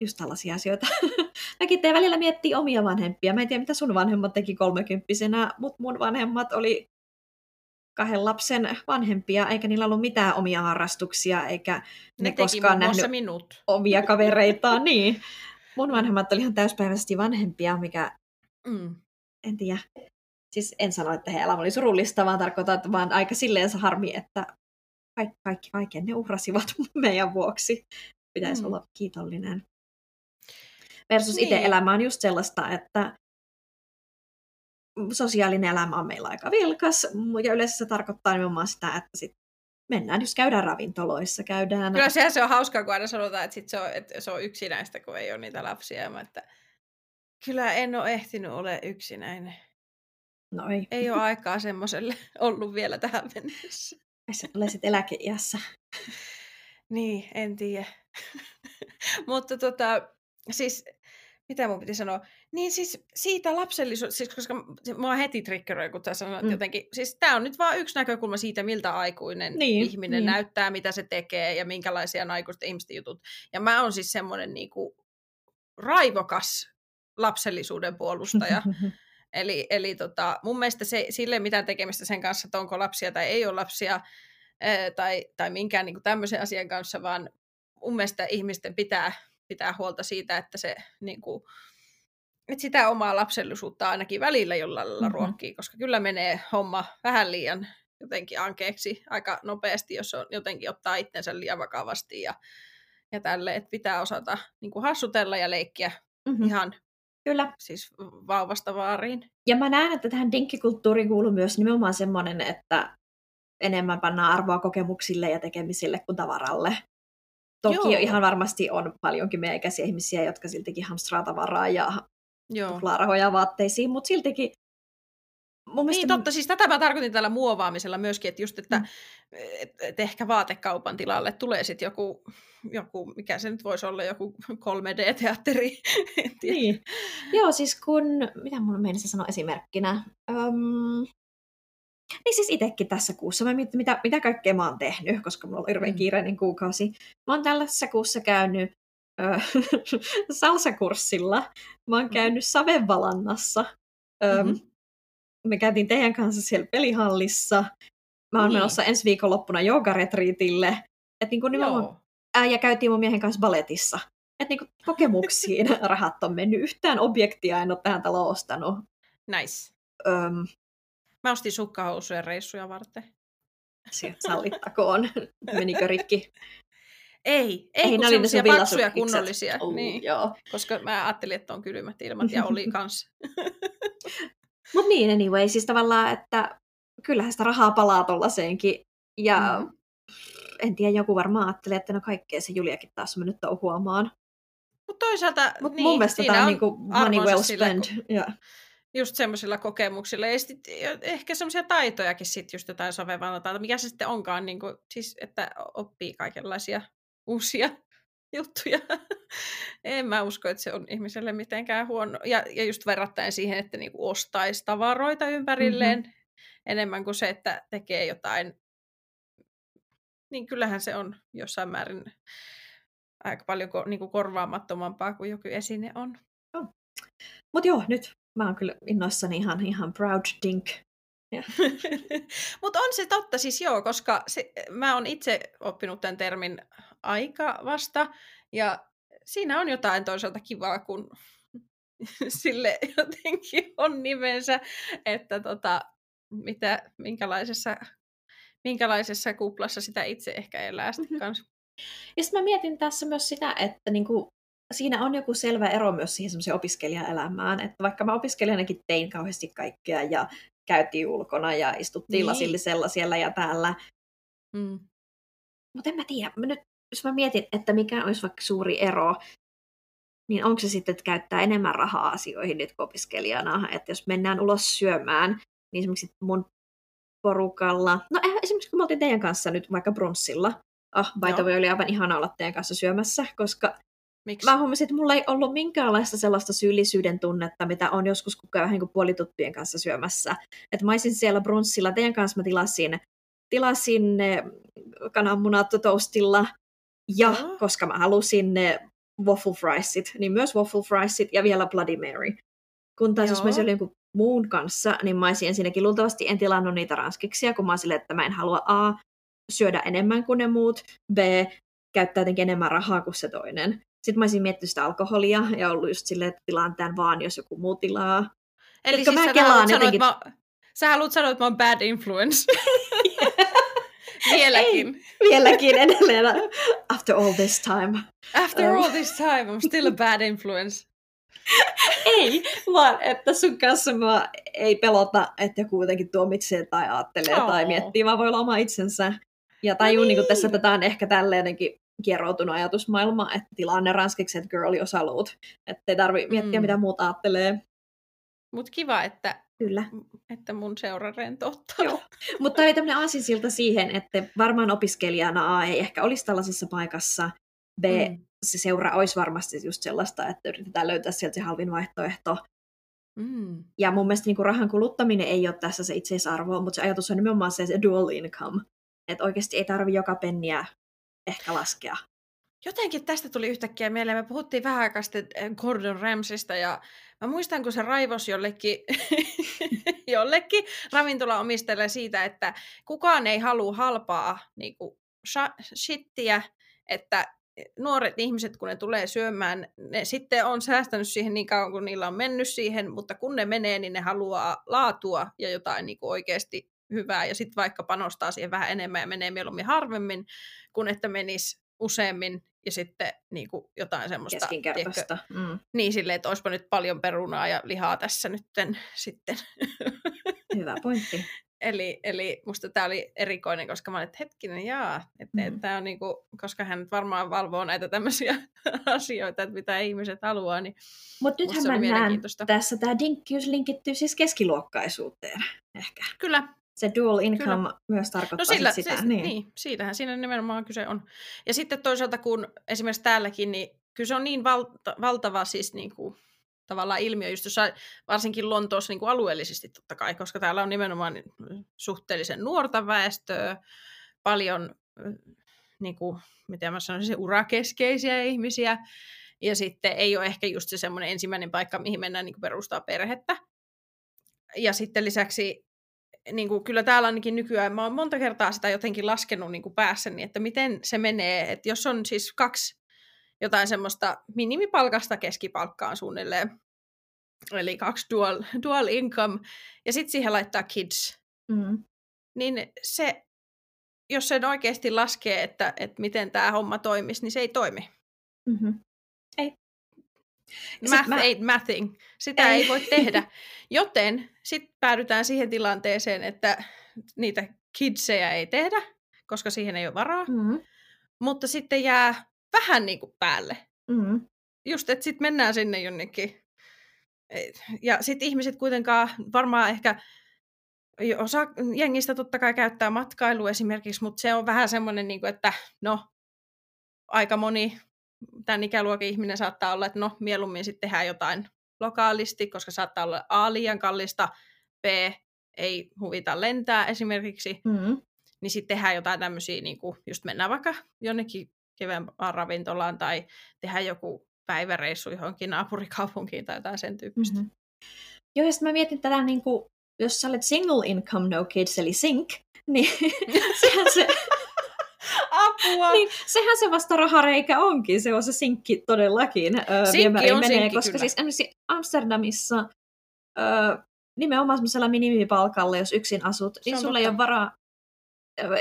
just tällaisia asioita. Mäkin teen välillä miettii omia vanhempia. Mä en tiedä, mitä sun vanhemmat teki kolmekymppisenä, mutta mun vanhemmat oli kahden lapsen vanhempia, eikä niillä ollut mitään omia harrastuksia, eikä ne, ne koskaan nähnyt minut. omia kavereitaan. niin. Mun vanhemmat oli ihan täyspäiväisesti vanhempia, mikä, mm. en tiedä. Siis en sano, että he elämä oli surullista, vaan tarkoitan, että vaan aika silleen se harmi, että kaikki, kaikki kaiken ne uhrasivat meidän vuoksi. Pitäisi mm. olla kiitollinen. Versus niin. itse elämä on just sellaista, että sosiaalinen elämä on meillä aika vilkas, ja yleensä se tarkoittaa nimenomaan sitä, että sit mennään, jos käydään ravintoloissa, käydään... Kyllä sehän se on hauskaa, kun aina sanotaan, että, sit se, on, että se on yksinäistä, kun ei ole niitä lapsia. Että kyllä en ole ehtinyt ole yksinäinen. No ei. Ei ole aikaa semmoiselle ollut vielä tähän mennessä. Sä olisit eläkeiässä. niin, en tiedä. Mutta tota, siis mitä mun piti sanoa? Niin siis siitä lapsellisuus, siis koska mä heti triggeröin, kun tässä sanoit mm. jotenkin, siis tämä on nyt vaan yksi näkökulma siitä, miltä aikuinen niin, ihminen niin. näyttää, mitä se tekee ja minkälaisia on aikuisten ihmisten jutut. Ja mä oon siis semmoinen niinku raivokas lapsellisuuden puolustaja. Eli, eli tota, mun mielestä se, sille mitään tekemistä sen kanssa, että onko lapsia tai ei ole lapsia, ää, tai, tai minkään niin kuin tämmöisen asian kanssa, vaan mun mielestä ihmisten pitää pitää huolta siitä, että se niin kuin, että sitä omaa lapsellisuutta ainakin välillä jollain lailla mm-hmm. ruokkii, koska kyllä menee homma vähän liian jotenkin ankeeksi aika nopeasti, jos on jotenkin ottaa itsensä liian vakavasti ja, ja tälle, että pitää osata niin kuin hassutella ja leikkiä mm-hmm. ihan Kyllä. Siis vauvasta vaariin. Ja mä näen, että tähän dinkkikulttuuriin kuuluu myös nimenomaan semmoinen, että enemmän pannaan arvoa kokemuksille ja tekemisille kuin tavaralle. Toki Joo. ihan varmasti on paljonkin meidän ikäisiä ihmisiä, jotka siltikin hamstraa tavaraa ja rahoja vaatteisiin, mutta siltikin Mun niin, totta. Siis tätä mä tarkoitin tällä muovaamisella myöskin, että just, että mm. et, et ehkä vaatekaupan tilalle tulee sitten joku, joku, mikä se nyt voisi olla, joku 3D-teatteri. niin. Joo, siis kun, mitä mun meinasi sanoa esimerkkinä? Um, niin siis itsekin tässä kuussa, mä mietin, mitä, mitä kaikkea mä oon tehnyt, koska mulla on hirveän mm. kiireinen kuukausi. Mä oon tällaisessa kuussa käynyt äh, salsakurssilla, mä oon mm. käynyt savenvalannassa, mm-hmm me käytiin teidän kanssa siellä pelihallissa. Mä oon niin. menossa ensi viikonloppuna joogaretriitille. Et niin nimenomaan, ää, ja käytiin mun miehen kanssa baletissa. Että niin kokemuksiin rahat on mennyt. Yhtään objektia en ole tähän taloon ostanut. Nice. Öm, Mä ostin sukkahousuja reissuja varten. se sallittakoon. Menikö rikki? Ei, ei, kun ne oli paksuja, kunnollisia. Oh, niin, Joo. koska mä ajattelin, että on kylmät ilmat ja oli kans. Mutta niin, anyway, siis tavallaan, että kyllähän sitä rahaa palaa tollaseenkin. Ja Mm. en tiedä, joku varmaan ajattelee, että no kaikkea se Juliakin taas on mennyt touhuamaan. Mutta toisaalta Mutta niin, mun mielestä tämä on niinku money well sillä, spent. kun- Ja, just semmoisilla kokemuksilla. Ja sit, ehkä semmoisia taitojakin sitten just jotain sovevaltaa, mikä se sitten onkaan, niin kuin, siis, että oppii kaikenlaisia uusia juttuja. en mä usko, että se on ihmiselle mitenkään huono. Ja, ja just verrattaen siihen, että niinku ostaisi tavaroita ympärilleen mm-hmm. enemmän kuin se, että tekee jotain. Niin kyllähän se on jossain määrin aika paljon ko, niinku korvaamattomampaa kuin joku esine on. Mutta joo, nyt mä oon kyllä innoissani ihan, ihan proud dink. Mutta on se totta siis joo, koska se, mä oon itse oppinut tämän termin aika vasta, ja siinä on jotain toisaalta kivaa, kun sille jotenkin on nimensä, että tota, mitä, minkälaisessa, minkälaisessa kuplassa sitä itse ehkä elää sitten Mhm. kanssa. Ja sitten mä mietin tässä myös sitä, että niinku, siinä on joku selvä ero myös siihen semmoiseen opiskelijaelämään. Että vaikka mä opiskelijanakin tein kauheasti kaikkea ja käytiin ulkona ja istuttiin niin. lasillisella siellä ja täällä. Mm. Mutta en mä tiedä. Mä nyt, jos mä mietin, että mikä olisi vaikka suuri ero, niin onko se sitten, että käyttää enemmän rahaa asioihin nyt opiskelijana. Että jos mennään ulos syömään, niin esimerkiksi mun porukalla, no eh, esimerkiksi kun me oltiin teidän kanssa nyt vaikka brunssilla, ah, by the Joo. way, oli aivan ihana olla teidän kanssa syömässä, koska Miksi? mä huomasin, että mulla ei ollut minkäänlaista sellaista syyllisyyden tunnetta, mitä on joskus kun käy vähän niin kuin puolituttujen kanssa syömässä. Että mä olisin siellä brunssilla, teidän kanssa mä tilasin, tilasin kananmunat toastilla, ja Joo. koska mä halusin ne waffle friesit, niin myös waffle friesit ja vielä Bloody Mary. Kun taas jos mä olisin Joo. jonkun muun kanssa, niin mä olisin ensinnäkin luultavasti en tilannut niitä ranskiksia, kun mä olisin silleen, että mä en halua A, syödä enemmän kuin ne muut, B, käyttää jotenkin enemmän rahaa kuin se toinen. Sitten mä olisin miettinyt sitä alkoholia ja ollut just silleen, että tilaan tämän vaan, jos joku muu tilaa. Eli Jotka siis mä sä kelaan haluat sanoa, jotenkin- että mä, sä haluat sanoa, että mä oon bad influence. Vieläkin. Vieläkin edelleen, after all this time. After Oh. all this time, I'm still a bad influence. Ei, vaan että sun kanssa mä ei pelota, että joku jotenkin tuomitsee tai ajattelee Oo. tai miettii, vaan voi olla oma itsensä. Ja tajuu, No niin. niin tässä tätä on ehkä tälleen jotenkin kieroutunut ajatusmaailma, että tilanne ranskiksi, että girl, jos haluut. Että ei tarvi miettiä, Mm. mitä muut ajattelee. Mut kiva, että, Kyllä. että mun seura rentouttaa. Joo. Mutta tämä oli tämmöinen aasinsilta siihen, että varmaan opiskelijana A ei ehkä olisi tällaisessa paikassa. B, Mm. se seura olisi varmasti just sellaista, että yritetään löytää sieltä se halvin vaihtoehto. Mm. Ja mun mielestä niin kuin rahan kuluttaminen ei ole tässä se itseisarvo, mutta se ajatus on nimenomaan se, se dual income. Että oikeasti ei tarvi joka penniä ehkä laskea. Jotenkin tästä tuli yhtäkkiä mieleen. Me puhuttiin vähän aikaa sitten eh, Gordon Ramsista ja mä muistan, kun se raivos jollekin, jollekin ravintolaomistajalle siitä, että kukaan ei halua halpaa niin kuin, shittiä, että nuoret ihmiset, kun ne tulee syömään, ne sitten on säästänyt siihen niin kauan, kun niillä on mennyt siihen, mutta kun ne menee, niin ne haluaa laatua ja jotain niin kuin oikeasti hyvää, ja sitten vaikka panostaa siihen vähän enemmän ja menee mieluummin harvemmin, kun että menisi useammin, ja sitten niin kuin jotain semmoista, tiedätkö, Keskinkertaista. Mm. niin silleen, että olisipa nyt paljon perunaa ja lihaa tässä nytten sitten. Hyvä pointti. Eli, eli musta tämä oli erikoinen, koska mä olin, että hetkinen, jaa, että mm. tää on niinku, koska hän varmaan valvoo näitä tämmöisiä asioita, että mitä ihmiset haluaa, niin Mutta nythän mä näen tässä, tämä dinkkiys linkittyy siis keskiluokkaisuuteen ehkä. Kyllä, Se dual income Kyllä. myös tarkoittaa no sillä, sit sitä. se, niin. niin, siitähän siinä nimenomaan kyse on. Ja sitten toisaalta, kun esimerkiksi täälläkin, niin kyllä se on niin valta, valtava siis niin kuin, tavallaan ilmiö, just jossain, varsinkin Lontoossa niin kuin alueellisesti totta kai, koska täällä on nimenomaan suhteellisen nuorta väestöä, paljon, niin kuin, miten mä sanoisin, urakeskeisiä ihmisiä, ja sitten ei ole ehkä just se semmoinen ensimmäinen paikka, mihin mennään niin kuin perustaa perhettä. Ja sitten lisäksi niin kuin, kyllä täällä ainakin nykyään, mä oon monta kertaa sitä jotenkin laskenut niin kuin päässäni, että miten se menee, että jos on siis kaksi jotain semmoista minimipalkasta keskipalkkaan suunnilleen eli kaksi dual, dual income, ja sitten siihen laittaa kids, Mm. niin se, jos sen oikeasti laskee, että, että miten tämä homma toimisi, niin se ei toimi. Mm-hmm. Math mä- ain't mathing. Sitä ei, Ei. voi tehdä. Joten sitten päädytään siihen tilanteeseen, että niitä kidsejä ei tehdä, koska siihen ei ole varaa. Mm. Mutta sitten jää vähän niin kuin päälle. Mm. Just, että sitten mennään sinne jonnekin. Ja sitten ihmiset kuitenkaan varmaan ehkä osa jengistä totta kai käyttää matkailua esimerkiksi, mutta se on vähän semmoinen, niin kuin, että no, aika moni tämän ikäluokan ihminen saattaa olla, että no, mieluummin sitten tehdään jotain lokaalisti, koska saattaa olla A liian kallista, B ei huvita lentää esimerkiksi, Mm. niin sitten tehdään jotain tämmöisiä, niin kuin just mennään vaikka jonnekin keveämpään ravintolaan tai tehdään joku päiväreissu johonkin naapurikaupunkiin tai jotain sen tyyppistä. Mm-hmm. Joo, ja sitten mä mietin tätä, niin kuin, jos sä olet single income no kids, eli sink, niin sehän se, Apua! niin, sehän se vasta rahareikä onkin, se on se sinkki todellakin. Öö, Sinkki on menee, sinkki, koska kyllä. siis esimerkiksi Amsterdamissa öö, nimenomaan semmoisella minimipalkalla, jos yksin asut, Se niin sulla ei ole, varaa,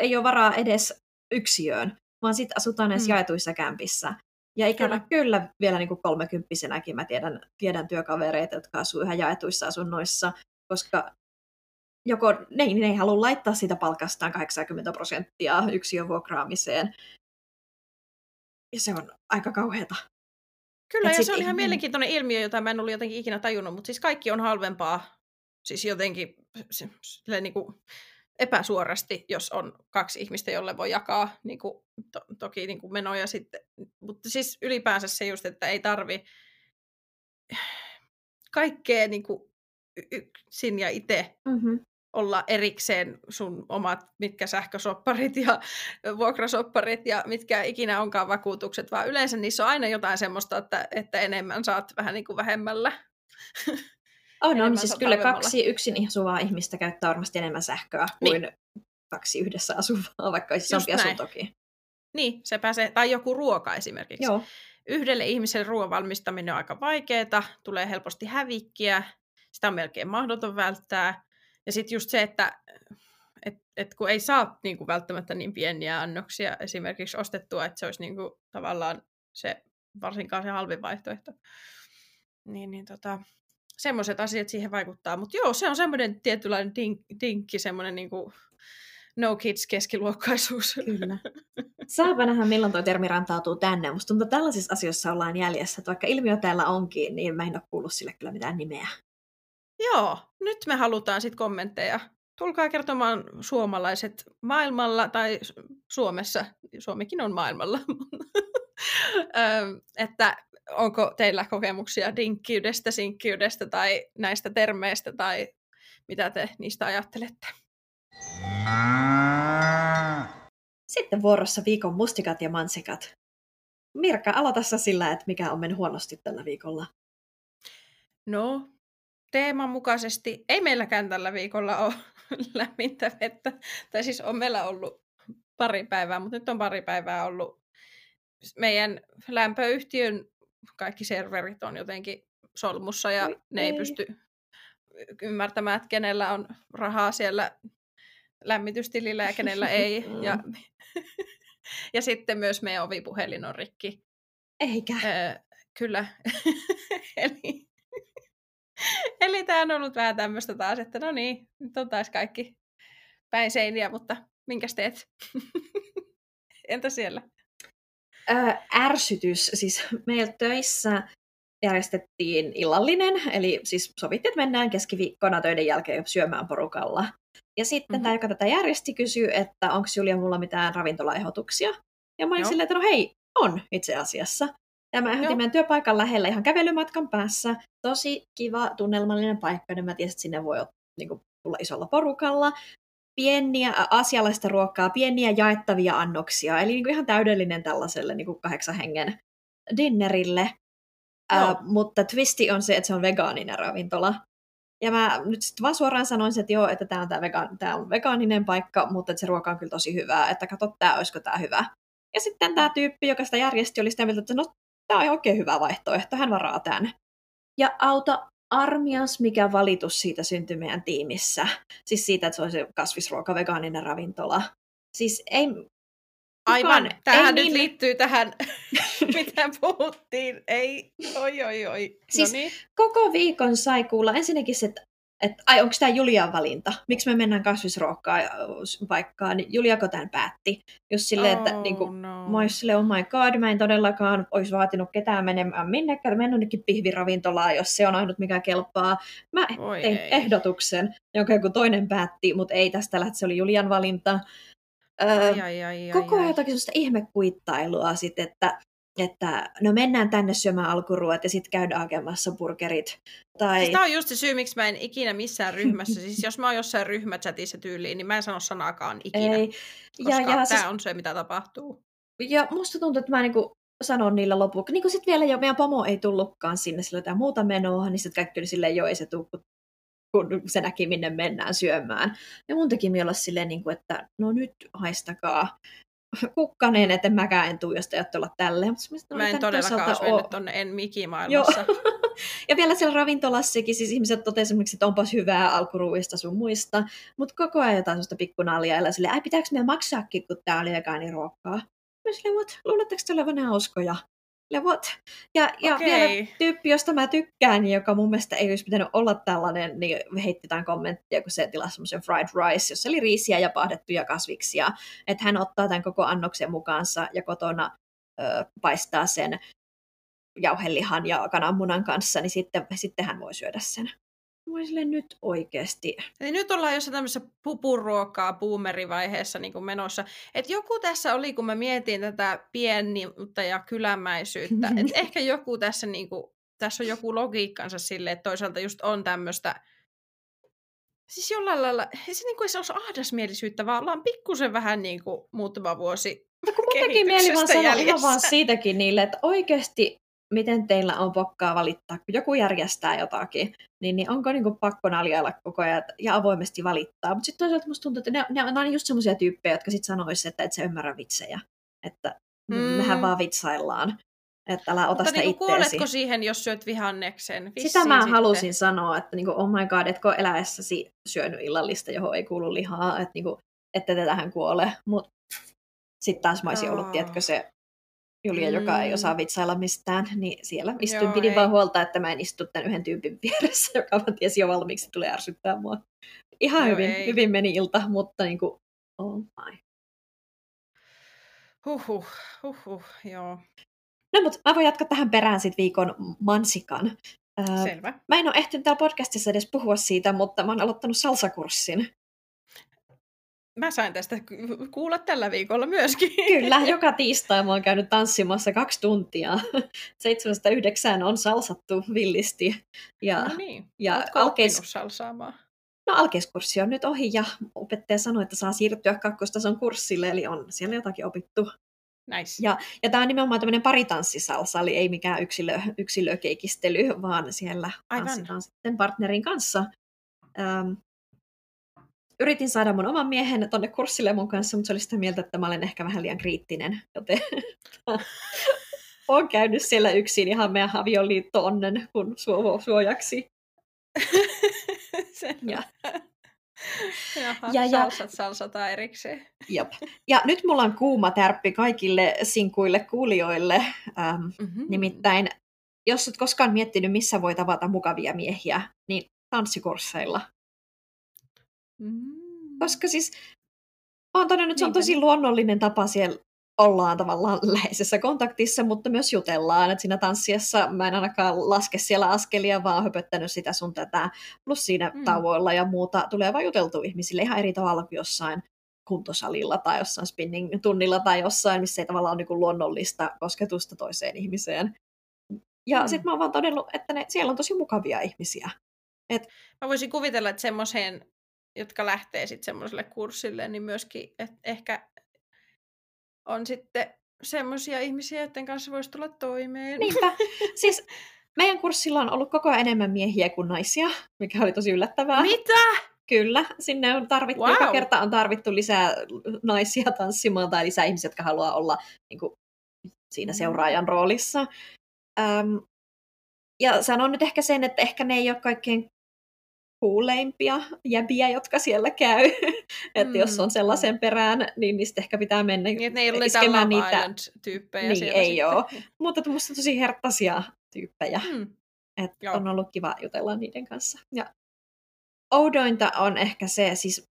ei ole varaa edes yksiöön, vaan sitten asutaan näissä Mm. jaetuissa kämpissä. Ja ikävä kyllä, kyllä vielä niin kuin kolmekymppisenäkin mä tiedän, tiedän työkavereita, jotka asuu ihan jaetuissa asunnoissa, koska joko ne, ei- ne ei halua laittaa sitä palkastaan 80 prosenttia yksiön vuokraamiseen. Ja se on aika kauheata. Kyllä, Et ja se on ihan ihminen- mielenkiintoinen ilmiö, jota mä en ollut jotenkin ikinä tajunnut, mutta siis kaikki on halvempaa, siis jotenkin silleen niin kuin epäsuorasti, jos on kaksi ihmistä, jolle voi jakaa niin kuin, to, toki niin kuin menoja sitten. Mutta siis ylipäänsä se just, että ei tarvi kaikkea niin kuin yksin ja itse Mm-hmm. Olla erikseen sun omat, mitkä sähkösopparit ja vuokrasopparit ja mitkä ikinä onkaan vakuutukset, vaan yleensä niissä on aina jotain semmoista, että, että enemmän saat vähän niin kuin vähemmällä. On, on siis kyllä kaksi yksin asuvaa ihmistä käyttää varmasti enemmän sähköä Niin. kuin kaksi yhdessä asuvaa, vaikka olisi isompi asuntokin. Niin, se pääsee, tai joku ruoka esimerkiksi. Joo. Yhdelle ihmiselle ruoan valmistaminen on aika vaikeaa, tulee helposti hävikkiä, sitä on melkein mahdoton välttää. Ja sitten just se, että et, et kun ei saa niinku välttämättä niin pieniä annoksia esimerkiksi ostettua, että se olisi niinku tavallaan se, varsinkaan se halvin vaihtoehto. Niin, niin tota, semmoiset asiat siihen vaikuttaa. Mutta joo, se on semmoinen tietynlainen dink, dinkki, semmoinen niinku no kids keskiluokkaisuus. Kyllä. Saapa nähdä, milloin tuo termi rantautuu tänne. Musta tuntuu, että tällaisissa asioissa ollaan jäljessä. Että vaikka ilmiö täällä onkin, niin mä en ole kuullut sille kyllä mitään nimeä. Joo, nyt me halutaan sitten kommentteja. Tulkaa kertomaan suomalaiset maailmalla tai Su- Suomessa, Suomikin on maailmalla, että onko teillä kokemuksia dinkkiydestä, sinkkiydestä tai näistä termeistä tai mitä te niistä ajattelette. Sitten vuorossa viikon mustikat ja mansikat. Mirka, aloita sillä, että mikä on mennyt huonosti tällä viikolla. No, teeman mukaisesti ei meilläkään tällä viikolla ole lämmintä vettä. Tai siis on meillä ollut pari päivää, mutta nyt on pari päivää ollut meidän lämpöyhtiön kaikki serverit on jotenkin solmussa ja Oi ne ei ei. pysty ymmärtämään, että kenellä on rahaa siellä lämmitystilillä ja kenellä ei. Ja, ja sitten myös meidän ovipuhelin on rikki. Eikä. Öö, kyllä. eli eli tämä on ollut vähän tämmöistä taas, että no niin, nyt on taas kaikki päin seiniä, mutta minkäs teet? Entä siellä? Ö, ärsytys. Siis meillä töissä järjestettiin illallinen, eli siis sovittiin, että mennään keskiviikkona töiden jälkeen syömään porukalla. Ja sitten mm-hmm. Mhm. tämä, joka tätä järjesti, kysyi, että onko Julia mulla mitään ravintolaehdotuksia. Ja mä olin Joo. silleen, että no hei, on itse asiassa. Ja mä Joo. meidän työpaikan lähellä ihan kävelymatkan päässä. Tosi kiva, tunnelmallinen paikka, ja mä tiesin, että sinne voi niin kuin, tulla isolla porukalla. Pieniä asialaista ruokaa, pieniä jaettavia annoksia, eli niin kuin ihan täydellinen tällaiselle niin kuin kahdeksan hengen dinnerille. Ää, mutta twisti on se, että se on vegaaninen ravintola. Ja mä nyt sitten vaan suoraan sanoisin, että joo, että tämä on, tää vega- tää on vegaaninen paikka, mutta että se ruoka on kyllä tosi hyvää, että katso, tää, olisiko tämä hyvä. Ja sitten tämä tyyppi, joka sitä järjesti, oli sitä mieltä, että no, tämä on oikein hyvä vaihtoehto, hän varaa tämän. Ja auta armias, mikä valitus siitä syntyi meidän tiimissä. Siis siitä, että se olisi kasvisruoka, vegaaninen ravintola. Siis ei, Aivan, tähän nyt niin- liittyy tähän, mitä puhuttiin. Ei, oi, oi, oi. Siis- no niin. koko viikon sai kuulla ensinnäkin se, että että ai, onko tämä Julian valinta? Miksi me mennään kasvisruokkaa paikkaan? Niin Juliako tämän päätti? Jos silleen, että oh, niin kuin, no. Mä silleen, oh my god, mä en todellakaan olisi vaatinut ketään menemään minnekään, mennä jonnekin pihviravintolaan, jos se on ainut mikä kelpaa. Mä Voi tein ei. ehdotuksen, jonka joku toinen päätti, mutta ei tästä lähti, se oli Julian valinta. Öö, Ai, ai, ai, koko ajan jotakin sellaista ihmekuittailua sit, että, että no mennään tänne syömään alkuruot ja sitten käydään hakemassa burgerit. Tai... Siis tämä on just se syy, miksi mä en ikinä missään ryhmässä, siis jos mä oon jossain ryhmächatissa tyyliin, niin mä en sano sanaakaan ikinä, ei. koska Ja, ja, tämä siis, on se, mitä tapahtuu. ja musta tuntuu, että mä niinku sanon niillä lopuksi. Niin sitten vielä jo meidän pomo ei tullutkaan sinne, sillä jotain muuta menoa, niin sitten kaikki oli silleen, joo ei se tuu, kun se näki, minne mennään syömään. Ja mun teki olla silleen, niin kuin, että no nyt haistakaa kukkaneen, että mäkään en tuu, jos te ajatte olla tälleen. Mutta mä, Mä en todellakaan mennyt tonne en mikimaailmassa. ja vielä siellä ravintolassakin siis ihmiset totesivat, että onpas hyvää alkuruuista sun muista, mutta koko ajan jotain sellaista pikkunaljaa, ja silleen, ai pitääkö meidän maksaakin, kun tää oli vegaaniruokkaa? Mä silleen, what? Luuletteko te olevan hauskoja? Ja what? Ja, ja Okei. vielä tyyppi, josta mä tykkään, joka mun mielestä ei olisi pitänyt olla tällainen, niin heitti jotain kommenttia, kun se tilasi semmoisen fried rice, jossa oli riisiä ja pahdettuja kasviksia. Että hän ottaa tämän koko annoksen mukaansa ja kotona ö, paistaa sen jauhelihan ja kananmunan kanssa, niin sitten, sitten hän voi syödä sen. Mä silleen, nyt oikeasti. Eli nyt ollaan jossain tämmöisessä pupuruokaa boomerivaiheessa niin menossa. Et joku tässä oli, kun mä mietin tätä pienniutta ja kylämäisyyttä, että ehkä joku tässä, niin kuin, tässä on joku logiikkansa sille, että toisaalta just on tämmöistä, siis jollain lailla, ei se, niin kuin, se olisi ahdasmielisyyttä, vaan ollaan pikkusen vähän niin kuin muutama vuosi Kun mun teki mieli vaan sanoa ihan vaan siitäkin niille, että oikeasti miten teillä on pokkaa valittaa, kun joku järjestää jotakin, niin, niin onko niinku pakko naljailla koko ajan ja avoimesti valittaa. Mutta sitten toisaalta musta tuntuu, että ne, ne, ne on just semmoisia tyyppejä, jotka sitten sanoisivat, että et sä ymmärrä vitsejä. Että mm. Mehän vaan vitsaillaan. Että älä ota Mutta sitä niin kuoletko siihen, jos syöt vihanneksen? Sitä Vissiin mä sitten. halusin sanoa, että niinku, oh my god, etkö eläessäsi syönyt illallista, johon ei kuulu lihaa, että niinku, ette te tähän kuole. Mutta sitten taas mä olisin ollut, Aa. tiedätkö se Julia, joka ei Mm. osaa vitsailla mistään, niin siellä istuin, Joo, pidin ei. vaan huolta, että mä en istu tämän yhden tyypin vieressä, joka mä tiesin jo valmiiksi tulee ärsyttää mua. Ihan Joo, hyvin, ei. hyvin meni ilta, mutta niinku, oh my. Huhhuh, huhhuh, joo, No mutta mä voin jatkaa tähän perään sit viikon mansikan. Öö, selvä. mä en ole ehtinyt täällä podcastissa edes puhua siitä, mutta mä oon aloittanut salsakurssin. Mä sain tästä ku- kuulla tällä viikolla myöskin. Kyllä, joka tiistai mä oon käynyt tanssimassa kaksi tuntia. Seitsemästä yhdeksään on salsattu villisti. Ja, No niin, ja ootko alkeis, salsaamaan? no, alkeiskurssi on nyt ohi ja opettaja sanoi, että saa siirtyä kakkostason kurssille, eli on siellä jotakin opittu. Nice. Ja, ja tämä on nimenomaan tämmöinen paritanssisalsa, eli ei mikään yksilö, yksilökeikistely, vaan siellä Aivan. tanssitaan sitten partnerin kanssa. Ähm, yritin saada mun oman miehen tonne kurssille mun kanssa, mutta se oli sitä mieltä, että mä olen ehkä vähän liian kriittinen, joten olen käynyt siellä yksin ihan meidän avioliitto onnen kun suo, suojaksi. Ja, Jaha, Ja- ja- salsat salsataan erikseen. jop. ja nyt mulla on kuuma tärppi kaikille sinkuille kuulijoille. Ähm, Mm-hmm. Nimittäin, jos et koskaan miettinyt, missä voi tavata mukavia miehiä, niin tanssikursseilla. Mm. Koska siis mä oon todennut, että se on tosi luonnollinen tapa siellä ollaan tavallaan läheisessä kontaktissa, mutta myös jutellaan. Että siinä tanssiessa mä en ainakaan laske siellä askelia, vaan höpöttänyt sitä sun tätä. Plus siinä Mm. tauoilla ja muuta tulee vaan juteltu ihmisille ihan eri tavalla kuin jossain kuntosalilla tai jossain spinning-tunnilla tai jossain, missä ei tavallaan ole niin luonnollista kosketusta toiseen ihmiseen. Ja Mm. sitten mä oon vaan todennut, että ne, siellä on tosi mukavia ihmisiä. Mä voisin kuvitella, että semmoiseen, jotka lähtee sitten semmoiselle kurssille, niin myöskin et ehkä on sitten semmoisia ihmisiä, joiden kanssa voisi tulla toimeen. Niinpä. siis meidän kurssilla on ollut koko ajan enemmän miehiä kuin naisia, mikä oli tosi yllättävää. Mitä? Kyllä, sinne on tarvittu, Wow. joka kerta on tarvittu lisää naisia tanssimaan tai lisää ihmisiä, jotka haluaa olla niin kuin, siinä Mm. seuraajan roolissa. Ähm, ja sanon nyt ehkä sen, että ehkä ne ei ole kaikkein kuuleimpia jäbiä, jotka siellä käy. että mm. jos on sellaisen perään, niin niistä ehkä pitää mennä niin, ne ei ole niitä tyyppejä Niin, ei ole. Mutta tuommoista tosi herttaisia tyyppejä. Mm. Että on ollut kiva jutella niiden kanssa. Ja oudointa on ehkä se, siis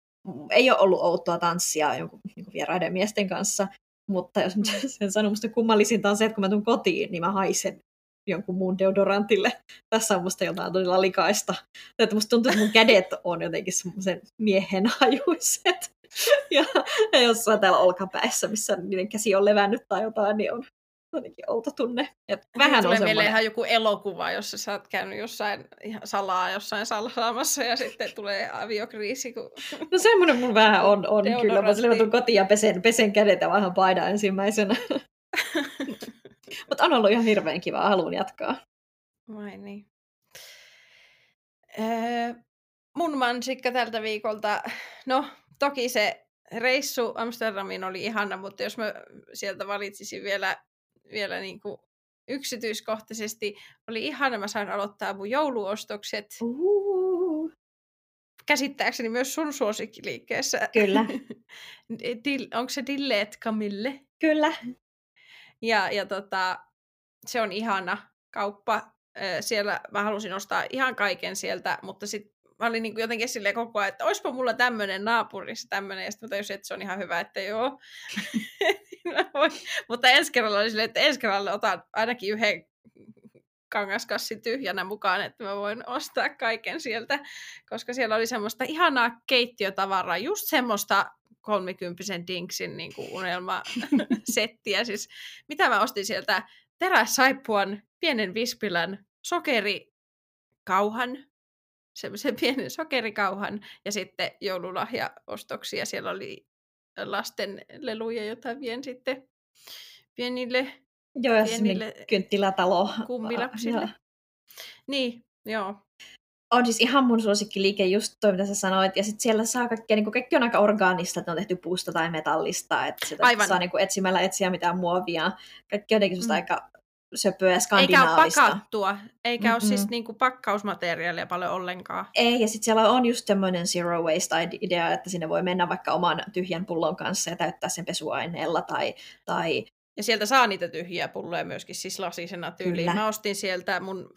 ei ole ollut outoa tanssia jonkun niin vieraiden miesten kanssa, mutta jos mm. sen sanon, musta kummallisinta on se, että kun mä tuun kotiin, niin mä haisen jonkun muun deodorantille. Tässä on musta jotain todella likaista. Että musta tuntuu, että mun kädet on jotenkin semmoisen miehen hajuiset. Ja, ja jossain täällä olkapäissä, missä niiden käsi on levännyt tai jotain, niin on jotenkin outo tunne. Et vähän tulee on semmoinen... ihan joku elokuva, jossa sä oot käynyt jossain ihan salaa jossain salaamassa ja sitten tulee aviokriisi. Kun... No semmoinen mun vähän on, on kyllä. Mä silloin kotiin ja pesen, pesen kädet ja vähän paida ensimmäisenä. Mutta on ollut ihan hirveän kiva, haluan jatkaa. Vai niin. Öö, mun mansikka tältä viikolta, no toki se reissu Amsterdamiin oli ihana, mutta jos mä sieltä valitsisin vielä, vielä niin kuin yksityiskohtaisesti, oli ihana, mä sain aloittaa mun jouluostokset. Uh. Käsittääkseni myös sun suosikkiliikkeessä. Kyllä. Onko se Dilleet Camille? Kyllä. Ja, ja tota, se on ihana kauppa. Siellä mä halusin ostaa ihan kaiken sieltä, mutta sitten mä olin niin jotenkin silleen koko ajan, että olisipa mulla tämmöinen naapurissa tämmöinen, ja sitten tajusin, että se on ihan hyvä, että joo. mutta ensi kerralla oli silleen, että ensi kerralla otan ainakin yhden kangaskassi tyhjänä mukaan, että mä voin ostaa kaiken sieltä, koska siellä oli semmoista ihanaa keittiötavaraa, just semmoista kolmikymppisen Dinksin niin kuin unelmasettiä. siis, mitä mä ostin sieltä? Teräsaippuan, pienen vispilän, sokerikauhan, semmoisen pienen sokerikauhan ja sitten joululahjaostoksia. Siellä oli lasten leluja, joita vien sitten pienille Joo, ja pienille kynttilätalo. Kummilapsille. Ja. Niin, joo on siis ihan mun suosikkiliike just toi, mitä sä sanoit. Ja sitten siellä saa kaikkea, niin kaikki on aika orgaanista, että on tehty puusta tai metallista. Että sitä Aivan. saa niin kuin etsimällä etsiä mitään muovia. Kaikki on jotenkin mm. aika söpöä ja skandinaavista. Eikä ole pakattua, eikä mm-hmm. ole siis niinku pakkausmateriaalia paljon ollenkaan. Ei, ja sitten siellä on just tämmöinen zero waste-idea, että sinne voi mennä vaikka oman tyhjän pullon kanssa ja täyttää sen pesuaineella tai, tai ja sieltä saa niitä tyhjiä pulloja myöskin siis lasisena tyyliin. Kyllä. Mä ostin sieltä mun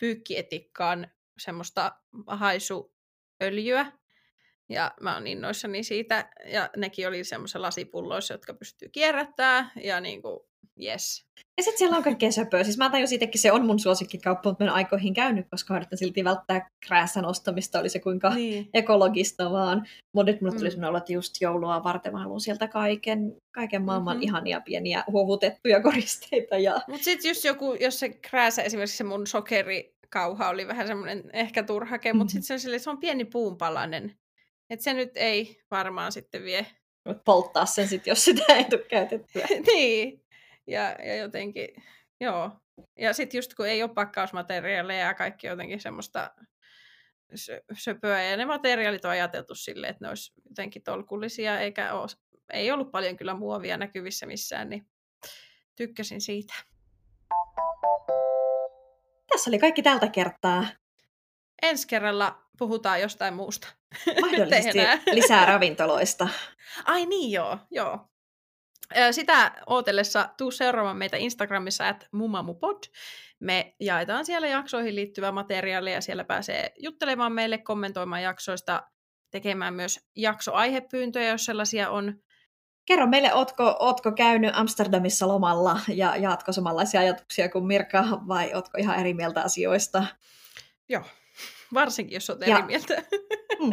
pyykkietikkaan semmoista haisuöljyä. Ja mä oon innoissani siitä. Ja nekin oli semmoisessa lasipulloissa, jotka pystyy kierrättämään. Ja niin kuin, yes. Ja sitten siellä on kaikkea söpöä. Siis mä tajusin itsekin, se on mun suosikkikauppa, mutta mä en aikoihin käynyt, koska yritän silti välttää krääsän ostamista, oli se kuinka niin. ekologista vaan. Mutta nyt mulle tuli mm. sellainen olo, että just joulua varten mä haluan sieltä kaiken, kaiken maailman mm-hmm. ihania pieniä huovutettuja koristeita. Ja... Mutta sitten just joku, jos se krääsä, esimerkiksi se mun sokeri kauha oli vähän semmoinen ehkä turhake, mm-hmm. mutta sitten se, on sille, se on pieni puunpalanen. Että se nyt ei varmaan sitten vie. Voit polttaa sen sitten, jos sitä ei tule käytettyä. niin. Ja, ja jotenkin, joo. Ja sitten just kun ei ole pakkausmateriaaleja ja kaikki jotenkin semmoista söpöä, ja ne materiaalit on ajateltu silleen, että ne olisi jotenkin tolkullisia, eikä ole, ei ollut paljon kyllä muovia näkyvissä missään, niin tykkäsin siitä. Tässä oli kaikki tältä kertaa. Ensi kerralla puhutaan jostain muusta. Mahdollisesti lisää ravintoloista. Ai niin joo, joo. Sitä ootellessa tuu seuraamaan meitä Instagramissa at mumamupod. Me jaetaan siellä jaksoihin liittyvää materiaalia ja siellä pääsee juttelemaan meille, kommentoimaan jaksoista, tekemään myös jaksoaihepyyntöjä, jos sellaisia on. Kerro meille, ootko, ootko käynyt Amsterdamissa lomalla ja jaatko samanlaisia ajatuksia kuin Mirka vai ootko ihan eri mieltä asioista? Joo, varsinkin jos olet ja... eri mieltä. Mm.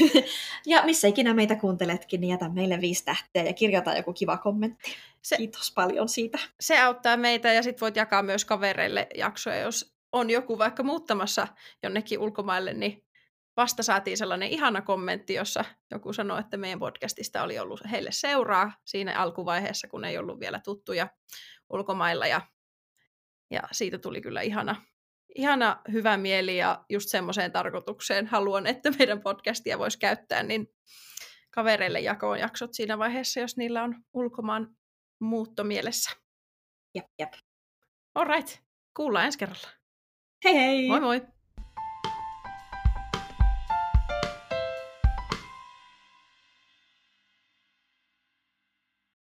ja missä ikinä meitä kuunteletkin, niin jätä meille viisi tähteä ja kirjoita joku kiva kommentti. Se, Kiitos paljon siitä. Se auttaa meitä ja sit voit jakaa myös kavereille jaksoja, jos on joku vaikka muuttamassa jonnekin ulkomaille, niin vasta saatiin sellainen ihana kommentti, jossa joku sanoi, että meidän podcastista oli ollut heille seuraa siinä alkuvaiheessa, kun ei ollut vielä tuttuja ulkomailla. Ja, ja siitä tuli kyllä ihana, ihana hyvä mieli ja just semmoiseen tarkoitukseen haluan, että meidän podcastia voisi käyttää, niin kavereille jakoon jaksot siinä vaiheessa, jos niillä on ulkomaan muutto mielessä. Jep, jep. All right. Kuullaan ensi kerralla. Hei hei! Moi moi!